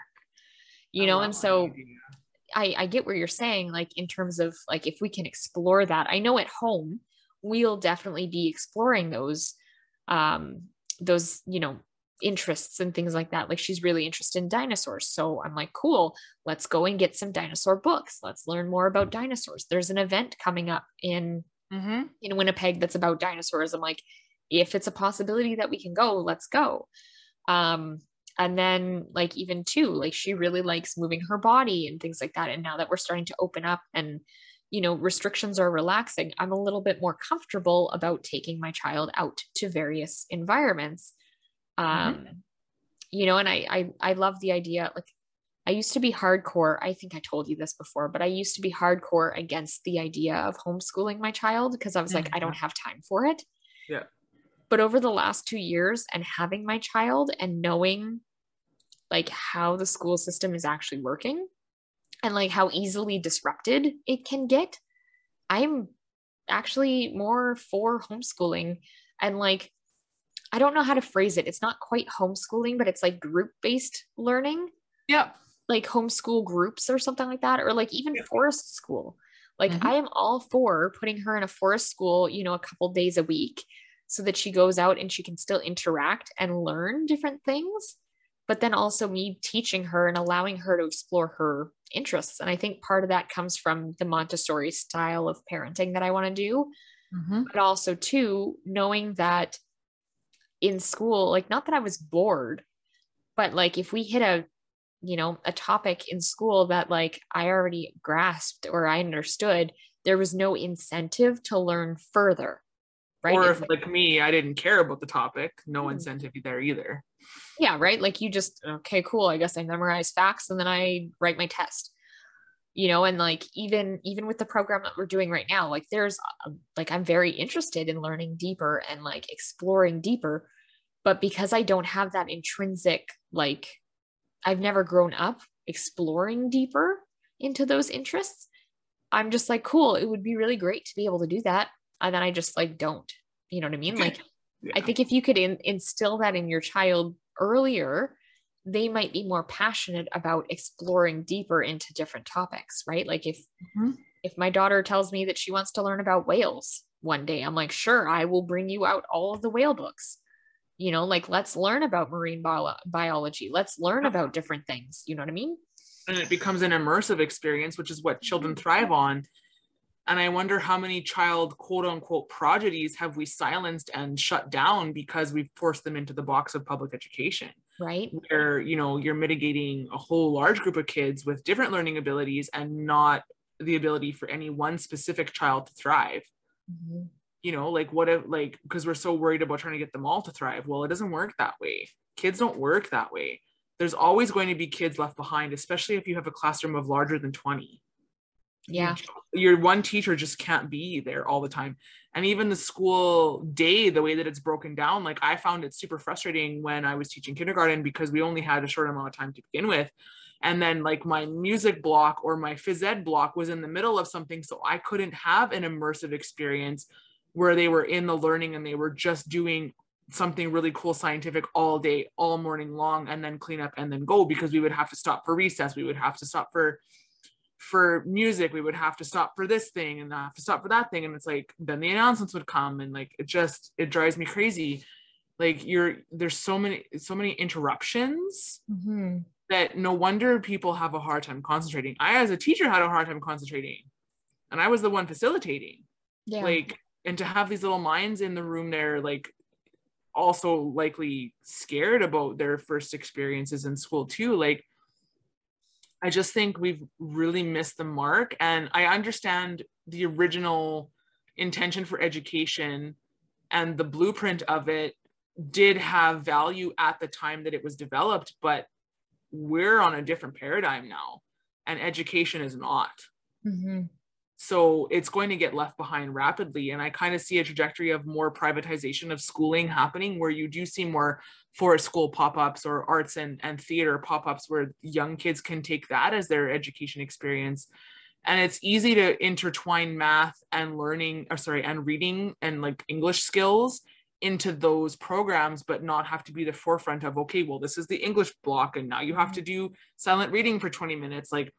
You know, and so I, I get where you're saying, like in terms of like if we can explore that. I know at home we'll definitely be exploring those um those you know interests and things like that. Like she's really interested in dinosaurs. So I'm like, cool, let's go and get some dinosaur books. Let's learn more about dinosaurs. There's an event coming up in mm-hmm. in Winnipeg that's about dinosaurs. I'm like, if it's a possibility that we can go, let's go. Um, and then like even too, like she really likes moving her body and things like that. And now that we're starting to open up and you know restrictions are relaxing i'm a little bit more comfortable about taking my child out to various environments Mm-hmm. um mm-hmm. you know and I, I i love the idea like i used to be hardcore i think i told you this before but i used to be hardcore against the idea of homeschooling my child because i was mm-hmm. like i don't mm-hmm. have time for it yeah but over the last two years and having my child and knowing like how the school system is actually working and like how easily disrupted it can get i'm actually more for homeschooling and like I don't know how to phrase it. It's not quite homeschooling, but it's like group based learning. Yeah. Like homeschool groups or something like that, or like even Yeah. forest school. Like Mhm. I am all for putting her in a forest school, you know, a couple days a week so that she goes out and she can still interact and learn different things. But then also me teaching her and allowing her to explore her interests. And I think part of that comes from the Montessori style of parenting that I want to do Mhm. but also too knowing that in school like not that i was bored but like if we hit a you know a topic in school that like i already grasped or i understood there was no incentive to learn further right Or if, like me, I didn't care about the topic, no Mhm. incentive there either. yeah right like you just okay cool i guess i memorize facts and then i write my test you know and like even even with the program that we're doing right now like there's uh, like i'm very interested in learning deeper and like exploring deeper but because i don't have that intrinsic like i've never grown up exploring deeper into those interests i'm just like cool it would be really great to be able to do that and then i just like don't you know what i mean like I think if you could in, instill that in your child earlier, they might be more passionate about exploring deeper into different topics, right? Like if Mhm. if my daughter tells me that she wants to learn about whales one day, I'm like, sure, I will bring you out all of the whale books. You know, like let's learn about marine bio- biology. Let's learn Yeah. about different things. You know what I mean? and it becomes an immersive experience, which is what children thrive on. And I wonder how many child quote unquote prodigies have we silenced and shut down because we've forced them into the box of public education, Right? where you know you're mitigating a whole large group of kids with different learning abilities and not the ability for any one specific child to thrive. Mhm. You know, like what if like because we're so worried about trying to get them all to thrive. Well, it doesn't work that way. Kids don't work that way. There's always going to be kids left behind, especially if you have a classroom of larger than 20 Yeah. your one teacher just can't be there all the time. And even the school day the way that it's broken down like i found it super frustrating when i was teaching kindergarten because we only had a short amount of time to begin with. And then like my music block or my phys ed block was in the middle of something so i couldn't have an immersive experience where they were in the learning and they were just doing something really cool scientific all day all morning long and then clean up and then go because we would have to stop for recess. We would have to stop for for music we would have to stop for this thing and have to stop for that thing and it's like then the announcements would come and like it just it drives me crazy like you're there's so many so many interruptions Mhm. that no wonder people have a hard time concentrating i as a teacher had a hard time concentrating and i was the one facilitating Yeah. like and to have these little minds in the room there like also likely scared about their first experiences in school too like i just think we've really missed the mark and i understand the original intention for education and the blueprint of it did have value at the time that it was developed but we're on a different paradigm now and education is not Mhm. So it's going to get left behind rapidly and i kind of see a trajectory of more privatization of schooling happening where you do see more forest school pop-ups or arts and, and theater pop-ups where young kids can take that as their education experience. And it's easy to intertwine math and learning or sorry and reading and like english skills into those programs but not have to be the forefront of okay well this is the english block and now you have to mm-hmm. do silent reading for 20 minutes. Like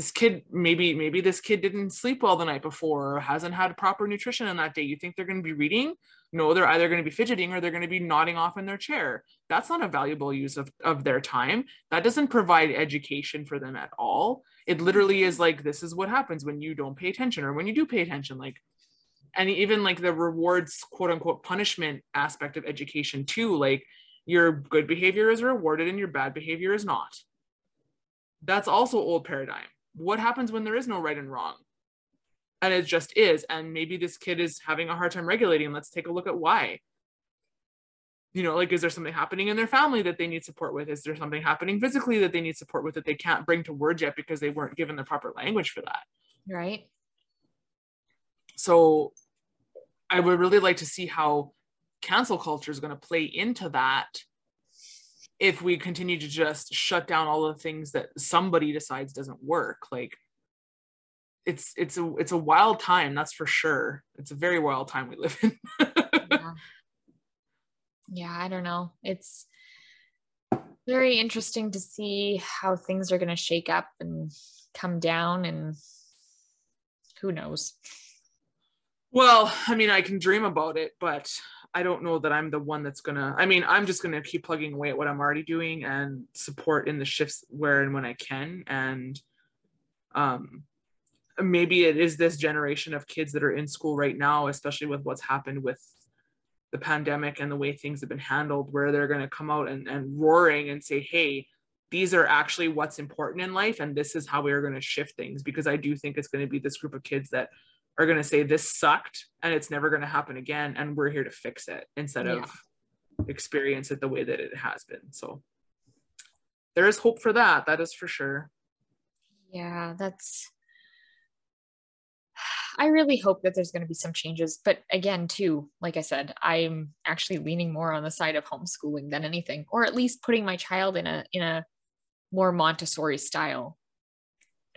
this kid maybe maybe this kid didn't sleep well the night before or hasn't had proper nutrition on that day. You think they're going to be reading? No they're either going to be fidgeting or they're going to be nodding off in their chair. That's not a valuable use of, of their time. That doesn't provide education for them at all. It literally is like this is what happens when you don't pay attention or when you do pay attention like and even like the rewards quote unquote punishment aspect of education too like your good behavior is rewarded and your bad behavior is not. That's also old paradigm what happens when there is no right and wrong? And it just is. And maybe this kid is having a hard time regulating. Let's take a look at why. You know like is there something happening in their family that they need support with? Is there something happening physically that they need support with that they can't bring to words yet because they weren't given the proper language for that? Right. so i would really like to see how cancel culture is going to play into that if we continue to just shut down all the things that somebody decides doesn't work like it's it's a it's a wild time that's for sure it's a very wild time we live in. yeah. yeah, I don't know. It's very interesting to see how things are going to shake up and come down and who knows. Well, I mean, I can dream about it, but I don't know that I'm the one that's gonna. I mean, I'm just gonna keep plugging away at what I'm already doing and support in the shifts where and when I can. And um, maybe it is this generation of kids that are in school right now, especially with what's happened with the pandemic and the way things have been handled, where they're gonna come out and, and roaring and say, "Hey, these are actually what's important in life, and this is how we are to shift things." Because I do think it's to be this group of kids that are going to say this sucked and it's never going to happen again and we're here to fix it instead yeah. of experience it the way that it has been so there is hope for that that is for sure yeah that's I really hope that there's going to be some changes. But again, too, like I said, I'm actually leaning more on the side of homeschooling than anything, or at least putting my child in a in a more Montessori style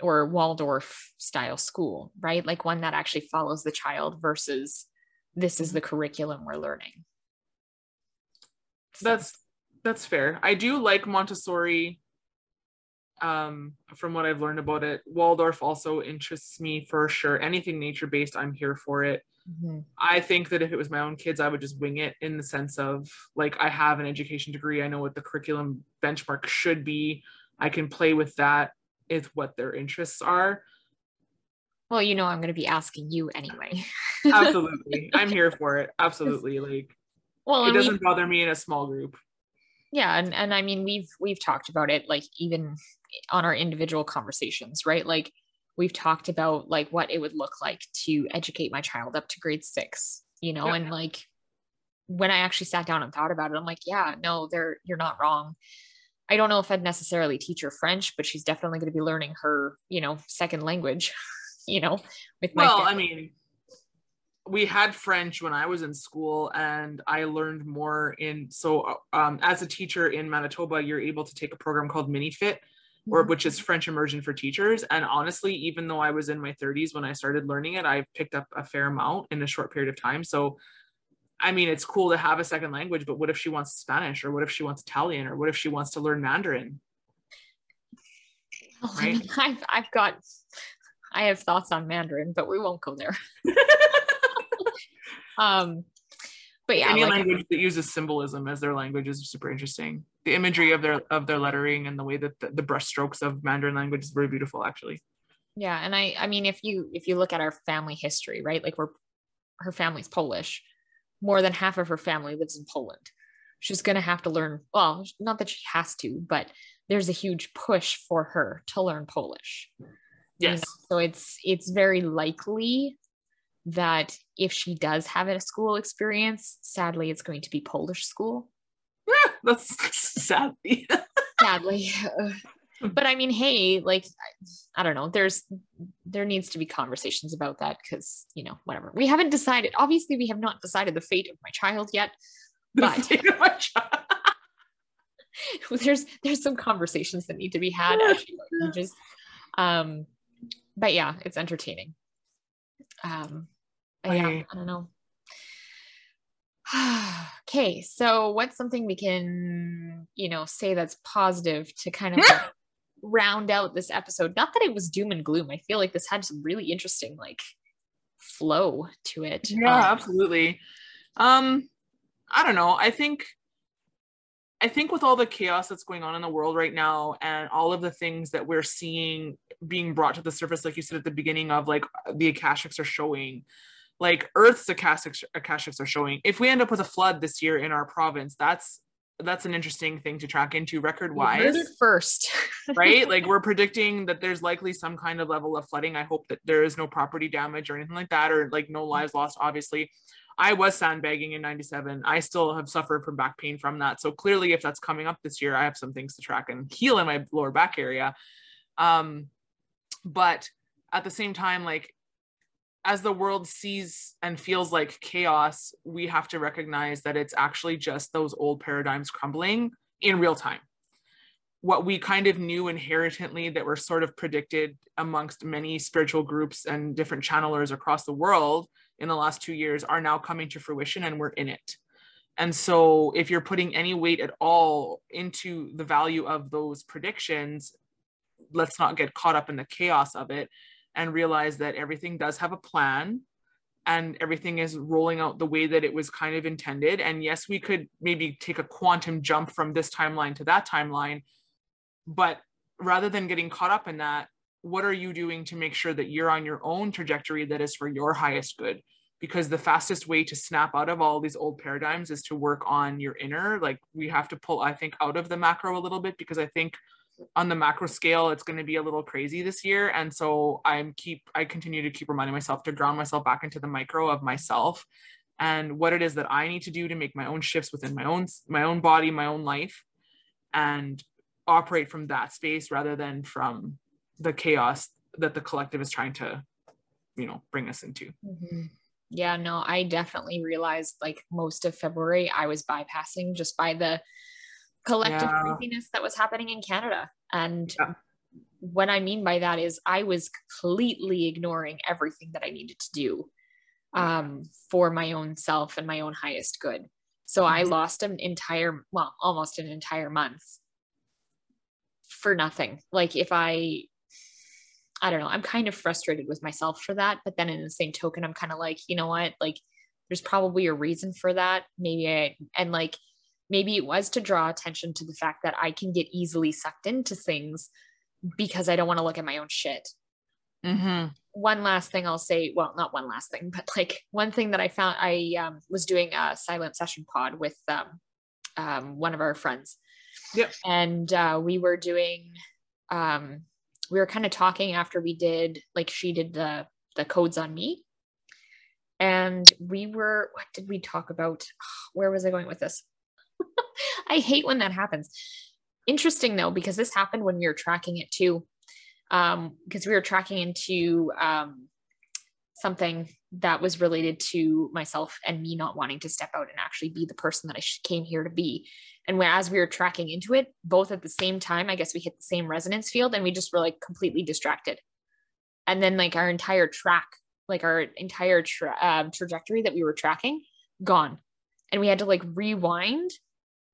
or Waldorf style school, right? Like one that actually follows the child versus this is the curriculum we're learning. So. That's that's fair. I do like Montessori um from what I've learned about it. Waldorf also interests me for sure. Anything nature based, I'm here for it. Mm-hmm. I think that if it was my own kids, I would just wing it in the sense of like I have an education degree. I know what the curriculum benchmark should be. I can play with that is what their interests are. Well, you know, I'm going to be asking you anyway. Absolutely. I'm here for it. Absolutely. Like, well, it doesn't bother me in a small group. Yeah. And, and I mean, we've, we've talked about it, like even on our individual conversations, right? Like we've talked about like what it would look like to educate my child up to grade six, you know, yeah. and like when I actually sat down and thought about it, I'm like, yeah, no, they're, you're not wrong. I don't know if I'd necessarily teach her French, but she's definitely going to be learning her, you know, second language, you know, with my. Well, family. I mean, we had French when I was in school, and I learned more in. So, um, as a teacher in Manitoba, you're able to take a program called MiniFit, or mm-hmm. which is French immersion for teachers. And honestly, even though I was in my 30s when I started learning it, I picked up a fair amount in a short period of time. So I mean, it's cool to have a second language, but what if she wants Spanish or what if she wants Italian or what if she wants to learn Mandarin? Well, right? I mean, I've, I've got, I have thoughts on Mandarin, but we won't go there. um, but yeah, any like, language that uses symbolism as their language is super interesting. The imagery of their of their lettering and the way that the, the brush strokes of Mandarin language is very beautiful, actually. Yeah, and I I mean, if you if you look at our family history, right, like we're her family's Polish, more than half of her family lives in Poland. She's going to have to learn, well, not that she has to, but there's a huge push for her to learn Polish. Yes. You know? So it's it's very likely that if she does have a school experience, sadly it's going to be Polish school. Yeah, that's sadly. sadly. but I mean, hey, like I don't know, there's there needs to be conversations about that because you know, whatever. We haven't decided. Obviously, we have not decided the fate of my child yet. But child. there's there's some conversations that need to be had just um but yeah, it's entertaining. Um I, yeah, I don't know. okay, so what's something we can, you know, say that's positive to kind of round out this episode. Not that it was doom and gloom. I feel like this had some really interesting like flow to it. Yeah, um, absolutely. Um I don't know. I think I think with all the chaos that's going on in the world right now and all of the things that we're seeing being brought to the surface, like you said at the beginning of like the Akashics are showing, like Earth's Akashics, Akashics are showing. If we end up with a flood this year in our province, that's that's an interesting thing to track into record wise. first. Right? Like we're predicting that there's likely some kind of level of flooding. I hope that there is no property damage or anything like that or like no lives lost obviously. I was sandbagging in 97 i still have suffered from back pain from that. So clearly if that's coming up this year i have some things to track and heal in my lower back area. Um but at the same time like as the world sees and feels like chaos, we have to recognize that it's actually just those old paradigms crumbling in real time. what we kind of knew inherently that were sort of predicted amongst many spiritual groups and different channelers across the world in the last two years are now coming to fruition and we're in it. And so, if you're putting any weight at all into the value of those predictions, let's not get caught up in the chaos of it and realize that everything does have a plan and everything is rolling out the way that it was kind of intended. And yes, we could maybe take a quantum jump from this timeline to that timeline. But rather than getting caught up in that, what are you doing to make sure that you're on your own trajectory that is for your highest good? Because the fastest way to snap out of all these old paradigms is to work on your inner. Like we have to pull, I think, out of the macro a little bit because I think on the macro scale it's going to be a little crazy this year and so i'm keep i continue to keep reminding myself to ground myself back into the micro of myself and what it is that i need to do to make my own shifts within my own my own body my own life and operate from that space rather than from the chaos that the collective is trying to you know bring us into mm-hmm. yeah no i definitely realized like most of february i was bypassing just by the collective yeah. craziness that was happening in Canada. And yeah. what I mean by that is I was completely ignoring everything that I needed to do um, for my own self and my own highest good. So mm-hmm. I lost an entire, well, almost an entire month for nothing. Like if I, I don't know, I'm kind of frustrated with myself for that. But then in the same token, I'm kind of like, you know what? Like there's probably a reason for that. Maybe I, and like, maybe it was to draw attention to the fact that I can get easily sucked into things because I don't want to look at my own shit. Mm-hmm. One last thing I'll say, well, not one last thing, but like one thing that I found, I um, was doing a silent session pod with um, um, one of our friends. Yep. And uh, we were doing, um, we were kind of talking after we did, like she did the the codes on me. And we were, what did we talk about? Where was I going with this? I hate when that happens. Interesting though, because this happened when we were tracking it too. Um, because we were tracking into um, something that was related to myself and me not wanting to step out and actually be the person that I came here to be. And as we were tracking into it, both at the same time, I guess we hit the same resonance field and we just were like completely distracted. And then like our entire track, like our entire tra- um, trajectory that we were tracking, gone. And we had to like rewind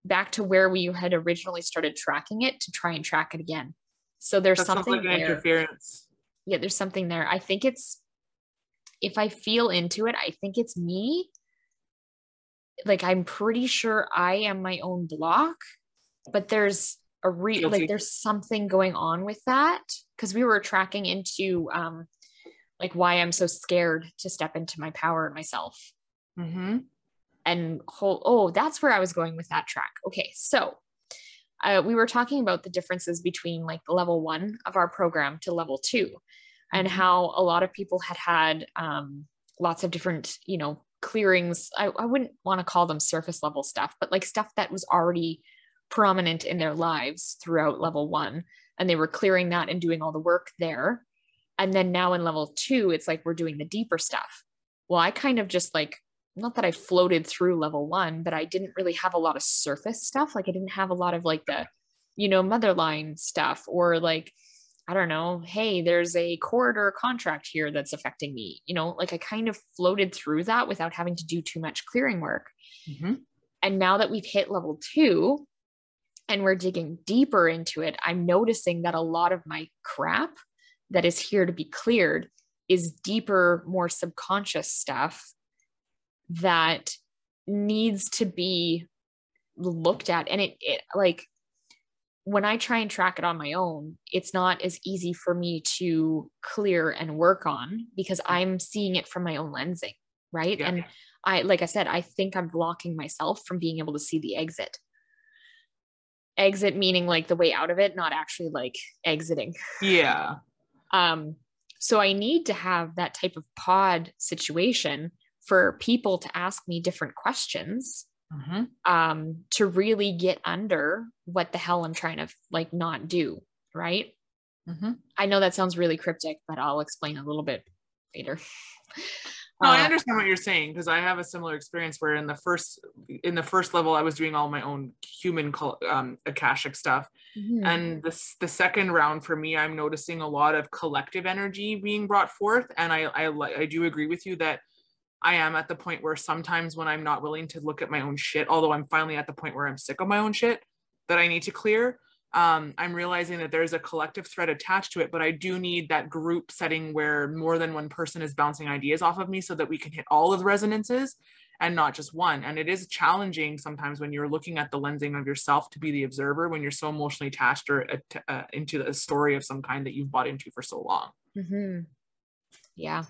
back to where we had originally started tracking it to try and track it again. So there's that something like there. interference. Yeah, there's something there. I think it's if I feel into it, I think it's me. Like I'm pretty sure I am my own block, but there's a re Guilty. like there's something going on with that because we were tracking into um like why I'm so scared to step into my power myself. Mm-hmm and whole oh that's where i was going with that track. Okay so uh, we were talking about the differences between like the level one of our program to level two and mm-hmm. how a lot of people had had um, lots of different you know clearings. I, I wouldn't want to call them surface level stuff but like stuff that was already prominent in their lives throughout level one and they were clearing that and doing all the work there. And then now in level two it's like we're doing the deeper stuff. Well i kind of just like not that I floated through level one, but I didn't really have a lot of surface stuff. Like I didn't have a lot of like the, you know, motherline stuff or like, I don't know, hey, there's a corridor contract here that's affecting me. You know, like I kind of floated through that without having to do too much clearing work. Mm-hmm. And now that we've hit level two and we're digging deeper into it, I'm noticing that a lot of my crap that is here to be cleared is deeper, more subconscious stuff that needs to be looked at and it, it like when I try and track it on my own, it's not as easy for me to clear and work on because I'm seeing it from my own lensing, right? Yeah. And I, like I said, I think I'm blocking myself from being able to see the exit. Exit meaning like the way out of it, not actually like exiting. Yeah. Um, so I need to have that type of pod situation for people to ask me different questions mm-hmm. um, to really get under what the hell I'm trying to like not do. Right. Mm-hmm. I know that sounds really cryptic, but I'll explain a little bit later. No, I Uh, understand what you're saying because I have a similar experience where in the first in the first level I was doing all my own human um, akashic stuff, mhm. and this the second round for me I'm noticing a lot of collective energy being brought forth, and I I I do agree with you that I am at the point where sometimes when I'm not willing to look at my own shit, although I'm finally at the point where I'm sick of my own shit that I need to clear. Um, I'm realizing that there's a collective thread attached to it, but I do need that group setting where more than one person is bouncing ideas off of me so that we can hit all of the resonances and not just one. And it is challenging sometimes when you're looking at the lensing of yourself to be the observer when you're so emotionally attached or uh, into a story of some kind that you've bought into for so long. Mhm. Yeah.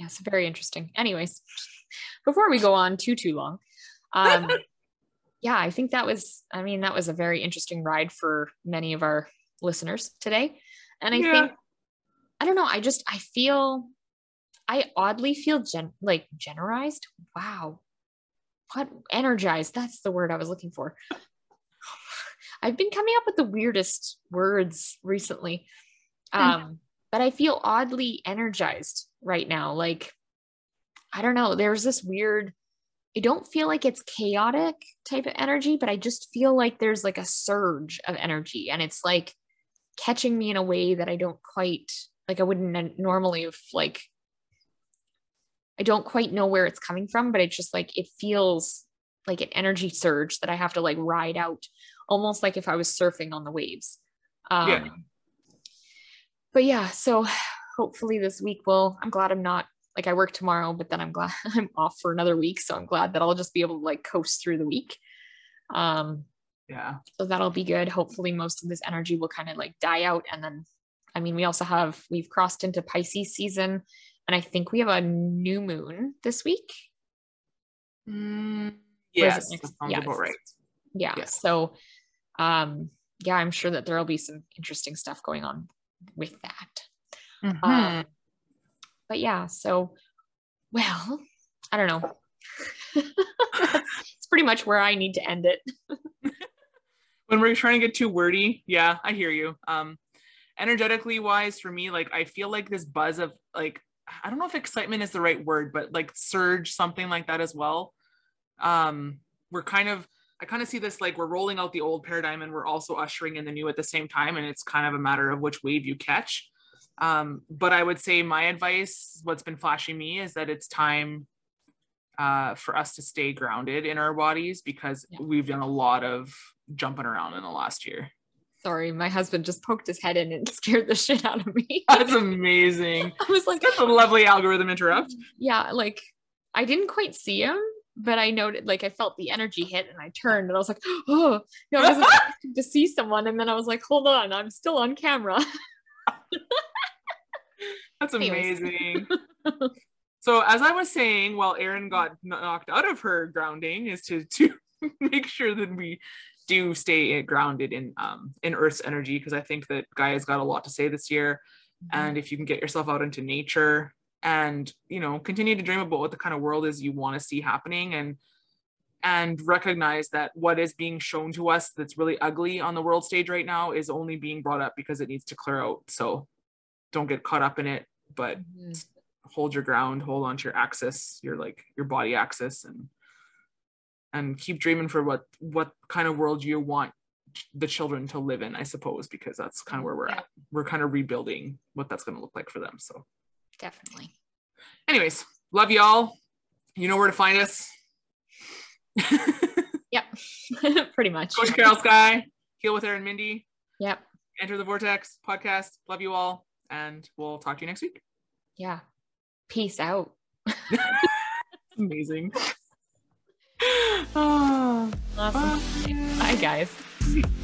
Yeah, it's very interesting. Anyways, before we go on too too long, um, yeah, I think that was. I mean, that was a very interesting ride for many of our listeners today, and I Yeah. think I don't know. I just I feel I oddly feel gen like generalized. Wow, what energized? That's the word I was looking for. I've been coming up with the weirdest words recently. Um, but I feel oddly energized right now. Like, I don't know, there's this weird, I don't feel like it's chaotic type of energy, but I just feel like there's like a surge of energy and it's like catching me in a way that I don't quite like I wouldn't normally have like I don't quite know where it's coming from, but it's just like it feels like an energy surge that I have to like ride out almost like if I was surfing on the waves. Um, Yeah. But yeah, so hopefully this week will, I'm glad I'm not like I work tomorrow, but then I'm glad I'm off for another week. So I'm glad that I'll just be able to like coast through the week. Um, Yeah. so that'll be good. Hopefully most of this energy will kind of like die out. And then, I mean, we also have, we've crossed into Pisces season and I think we have a new moon this week. Mm, yes, yeah, right. yeah Yeah. so um yeah i'm sure that there'll be some interesting stuff going on with that Mhm. um but yeah so well i don't know. It's pretty much where i need to end it. When we're trying to get too wordy yeah i hear you. Um energetically wise for me like i feel like this buzz of like i don't know if excitement is the right word but like surge something like that as well. Um we're kind of i kind of see this like we're rolling out the old paradigm and we're also ushering in the new at the same time and it's kind of a matter of which wave you catch um but i would say my advice what's been flashing me is that it's time uh, for us to stay grounded in our bodies because Yeah. we've done a lot of jumping around in the last year. sorry my husband just poked his head in and scared the shit out of me That's amazing. i was like That's a lovely algorithm interrupt. yeah like i didn't quite see him but i noted like i felt the energy hit and i turned and i was like oh no i wasn't expecting to see someone and then i was like hold on i'm still on camera That's amazing. so as I was saying, while Erin got knocked out of her grounding, is to to make sure that we do stay grounded in um in Earth's energy because I think that Gaia's got a lot to say this year. and if you can get yourself out into nature and you know continue to dream about what the kind of world is you want to see happening and and recognize that what is being shown to us that's really ugly on the world stage right now is only being brought up because it needs to clear out so don't get caught up in it but Mhm. hold your ground hold on to your axis your like your body axis and and keep dreaming for what what kind of world you want the children to live in i suppose because that's kind of where we're Yeah. at we're kind of rebuilding what that's going to look like for them so definitely anyways love y'all you know where to find us Yep. Pretty much. coach carol sky heal with erin mindy Yep. enter the vortex podcast love you all and we'll talk to you next week Yeah. Peace out. amazing oh, Awesome. bye. Bye, guys.